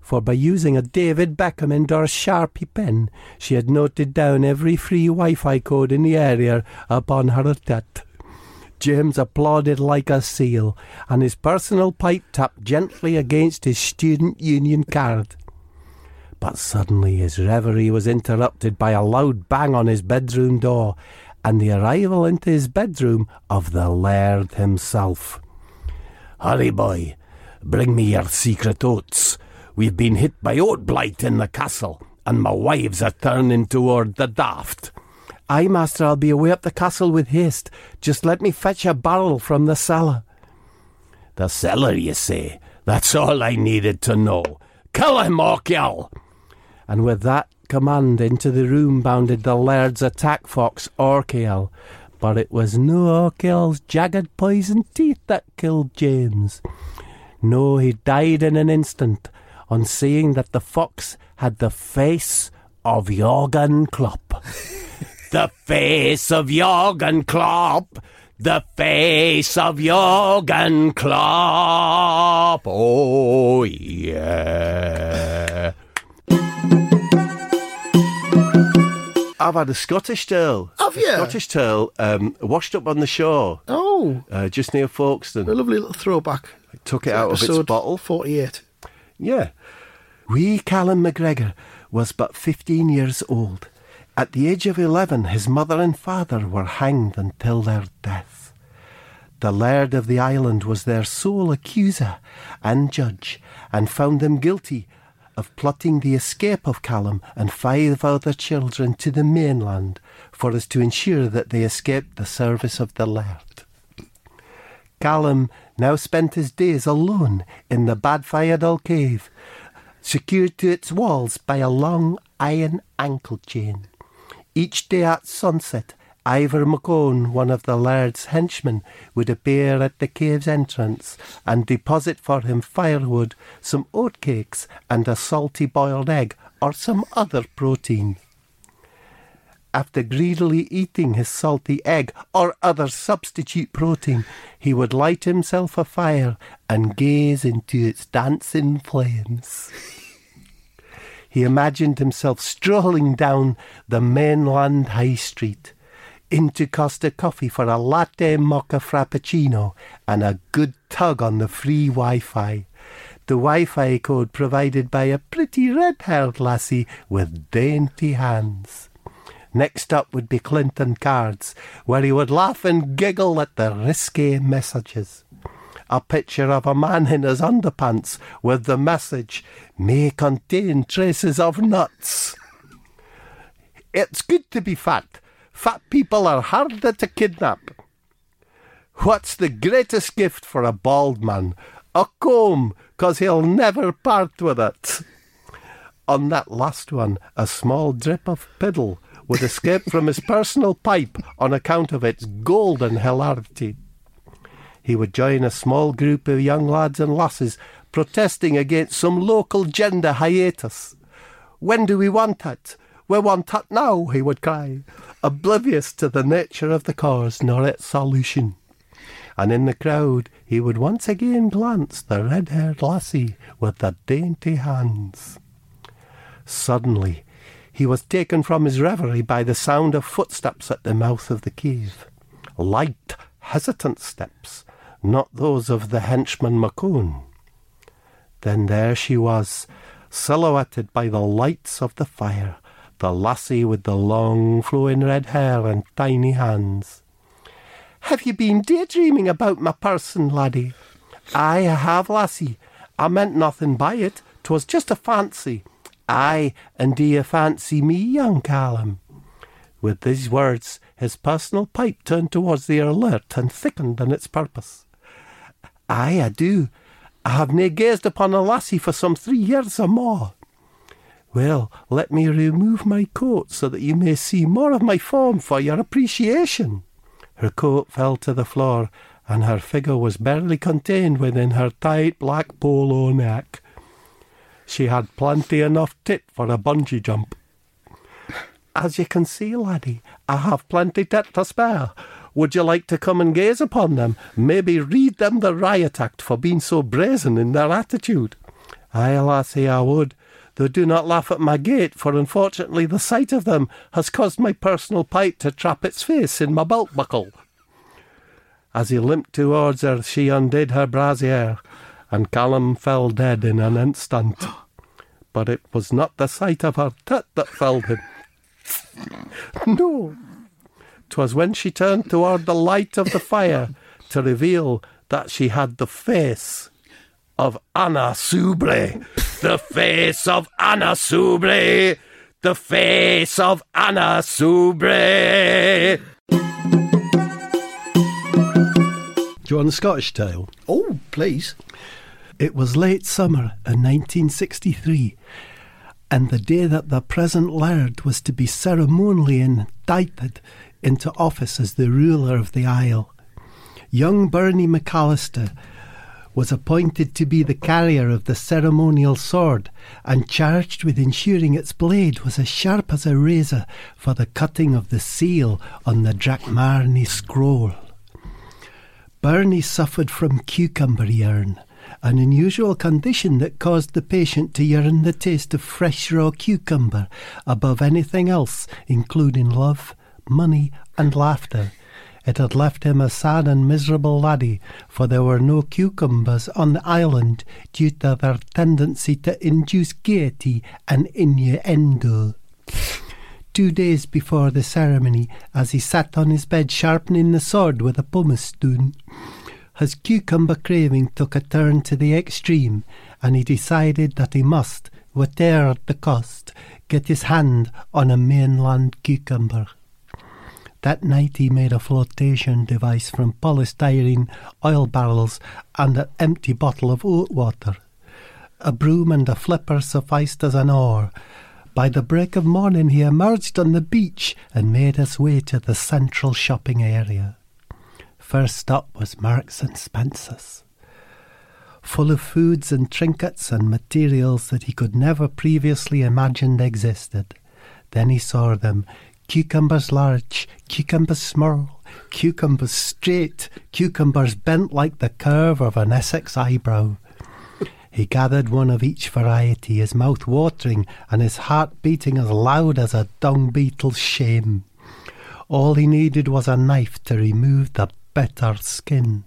For by using a David Beckham endorsed Sharpie pen, she had noted down every free Wi Fi code in the area upon her tut. James applauded like a seal, and his personal pipe tapped gently against his student union card. But suddenly his reverie was interrupted by a loud bang on his bedroom door, and the arrival into his bedroom of the laird himself. Hurry, boy, bring me your secret oats. We've been hit by oat blight in the castle, and my wives are turning toward the daft. Aye, master, I'll be away up the castle with haste. Just let me fetch a barrel from the cellar. The cellar, you say? That's all I needed to know. Kill him, Orkiel! And with that command into the room bounded the laird's attack fox, Orkiel. But it was no Orkiel's jagged poison teeth that killed James. No, he died in an instant on seeing that the fox had the face of Jürgen Klopp. the face of Jürgen Klopp. The face of Jürgen Klopp. Oh, yeah. I've had a Scottish tale. Have A you? Scottish tale um, washed up on the shore, Oh, uh, just near Folkestone. a lovely little throwback. Took it out of its bottle. 48. Yeah. Wee Callum McGregor was but 15 years old. At the age of 11, his mother and father were hanged until their death. The laird of the island was their sole accuser and judge, and found them guilty of plotting the escape of Callum and five other children to the mainland, for as to ensure that they escaped the service of the laird. Callum now spent his days alone in the Badfiadal cave, secured to its walls by a long iron ankle chain. Each day at sunset, Ivor McCone, one of the laird's henchmen, would appear at the cave's entrance and deposit for him firewood, some oatcakes, and a salty boiled egg or some other protein. After greedily eating his salty egg or other substitute protein, he would light himself a fire and gaze into its dancing flames. He imagined himself strolling down the mainland high street into Costa Coffee for a latte mocha frappuccino and a good tug on the free Wi Fi. The Wi Fi code provided by a pretty red haired lassie with dainty hands. Next up would be Clinton Cards, where he would laugh and giggle at the risque messages. A picture of a man in his underpants with the message, may contain traces of nuts. It's good to be fat. Fat people are harder to kidnap. What's the greatest gift for a bald man? a comb, cause he'll never part with it. On that last one, a small drip of piddle would escape from his personal pipe on account of its golden hilarity. He would join a small group of young lads and lasses protesting against some local gender hiatus. When do we want it? We want it now, he would cry, oblivious to the nature of the cause nor its solution. And in the crowd he would once again glance the red haired lassie with the dainty hands. Suddenly he was taken from his reverie by the sound of footsteps at the mouth of the cave. Light, hesitant steps, not those of the henchman Macone. Then there she was, silhouetted by the lights of the fire, the lassie with the long flowing red hair and tiny hands. Have you been daydreaming about my person, laddie? I have, lassie. I meant nothing by it. 'Twas just a fancy. Aye, and do you fancy me, young Callum? With these words, his personal pipe turned towards the alert and thickened in its purpose. Aye, I do. I have nae gazed upon a lassie for some three years or more. Well, let me remove my coat so that you may see more of my form for your appreciation. Her coat fell to the floor, and her figure was barely contained within her tight black polo neck. She had plenty enough tit for a bungee jump. As you can see, laddie, I have plenty tit to spare. Would you like to come and gaze upon them? Maybe read them the riot act for being so brazen in their attitude. Aye, lassie, I would. Though do not laugh at my gait, for unfortunately the sight of them has caused my personal pipe to trap its face in my belt buckle. As he limped towards her, she undid her brassiere, and Callum fell dead in an instant. But it was not the sight of her tit that felled him. No, 'twas when she turned toward the light of the fire to reveal that she had the face of Anna Soubry. The face of Anna Soubry. The face of Anna Soubry. Do you want the Scottish tale? Oh, please. It was late summer in 1963, and the day that the present laird was to be ceremonially indicted into office as the ruler of the Isle. Young Bernie McAllister was appointed to be the carrier of the ceremonial sword and charged with ensuring its blade was as sharp as a razor for the cutting of the seal on the Drachmarny scroll. Bernie suffered from cucumber urn, an unusual condition that caused the patient to yearn the taste of fresh raw cucumber above anything else, including love, money, and laughter. It had left him a sad and miserable laddie, for there were no cucumbers on the island due to their tendency to induce gaiety and innuendo. Two days before the ceremony, as he sat on his bed sharpening the sword with a pumice stone, his cucumber craving took a turn to the extreme, and he decided that he must, whate'er the cost, get his hand on a mainland cucumber. That night he made a flotation device from polystyrene oil barrels and an empty bottle of oat water. A broom and a flipper sufficed as an oar. By the break of morning he emerged on the beach and made his way to the central shopping area. First stop was Marks and Spencer's. Full of foods and trinkets and materials that he could never previously imagined existed. Then he saw them cucumbers large, cucumbers small, cucumbers straight, cucumbers bent like the curve of an Essex eyebrow. He gathered one of each variety, his mouth watering and his heart beating as loud as a dung beetle's shame. All he needed was a knife to remove the bitter skin.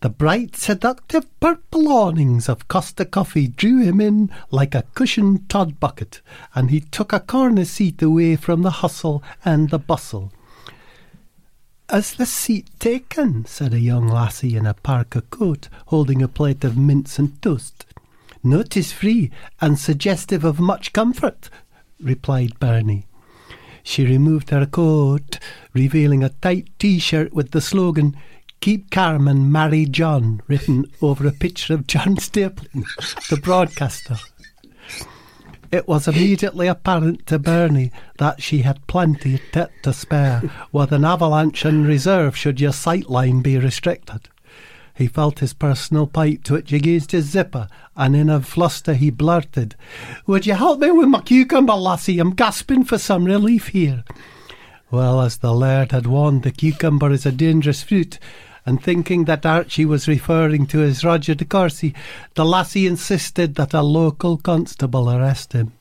The bright, seductive purple awnings of Costa Coffee drew him in like a cushioned Todd bucket, and he took a corner seat away from the hustle and the bustle. Is the seat taken? said a young lassie in a parka coat, holding a plate of mince and toast. Notice free and suggestive of much comfort, replied Bernie. She removed her coat, revealing a tight t shirt with the slogan, Keep calm and marry John, written over a picture of John Stapleton, the broadcaster. It was immediately apparent to Bernie that she had plenty of tit to spare, with an avalanche in reserve should your sightline be restricted. He felt his personal pipe twitch against his zipper, and in a fluster he blurted, Would you help me with my cucumber, lassie? I'm gasping for some relief here. Well, as the laird had warned, the cucumber is a dangerous fruit, and thinking that Archie was referring to his Roger de Courcy, the lassie insisted that a local constable arrest him.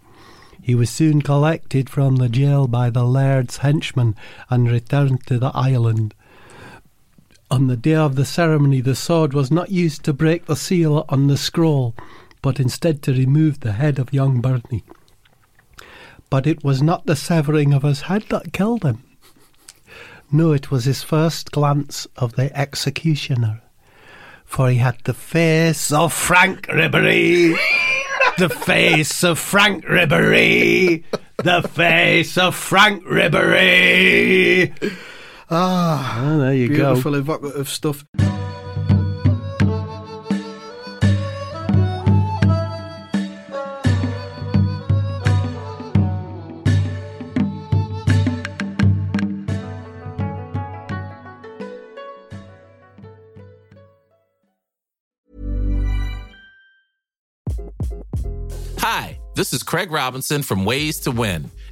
He was soon collected from the jail by the laird's henchmen and returned to the island. On the day of the ceremony, the sword was not used to break the seal on the scroll, but instead to remove the head of young Bernie. But it was not the severing of his head that killed him. No, it was his first glance of the executioner, for he had the face of Franck Ribéry. the face of Franck Ribéry. The face of Franck Ribéry. Ah, Oh, there you go. beautiful evocative stuff. Hi, this is Craig Robinson from Ways to Win,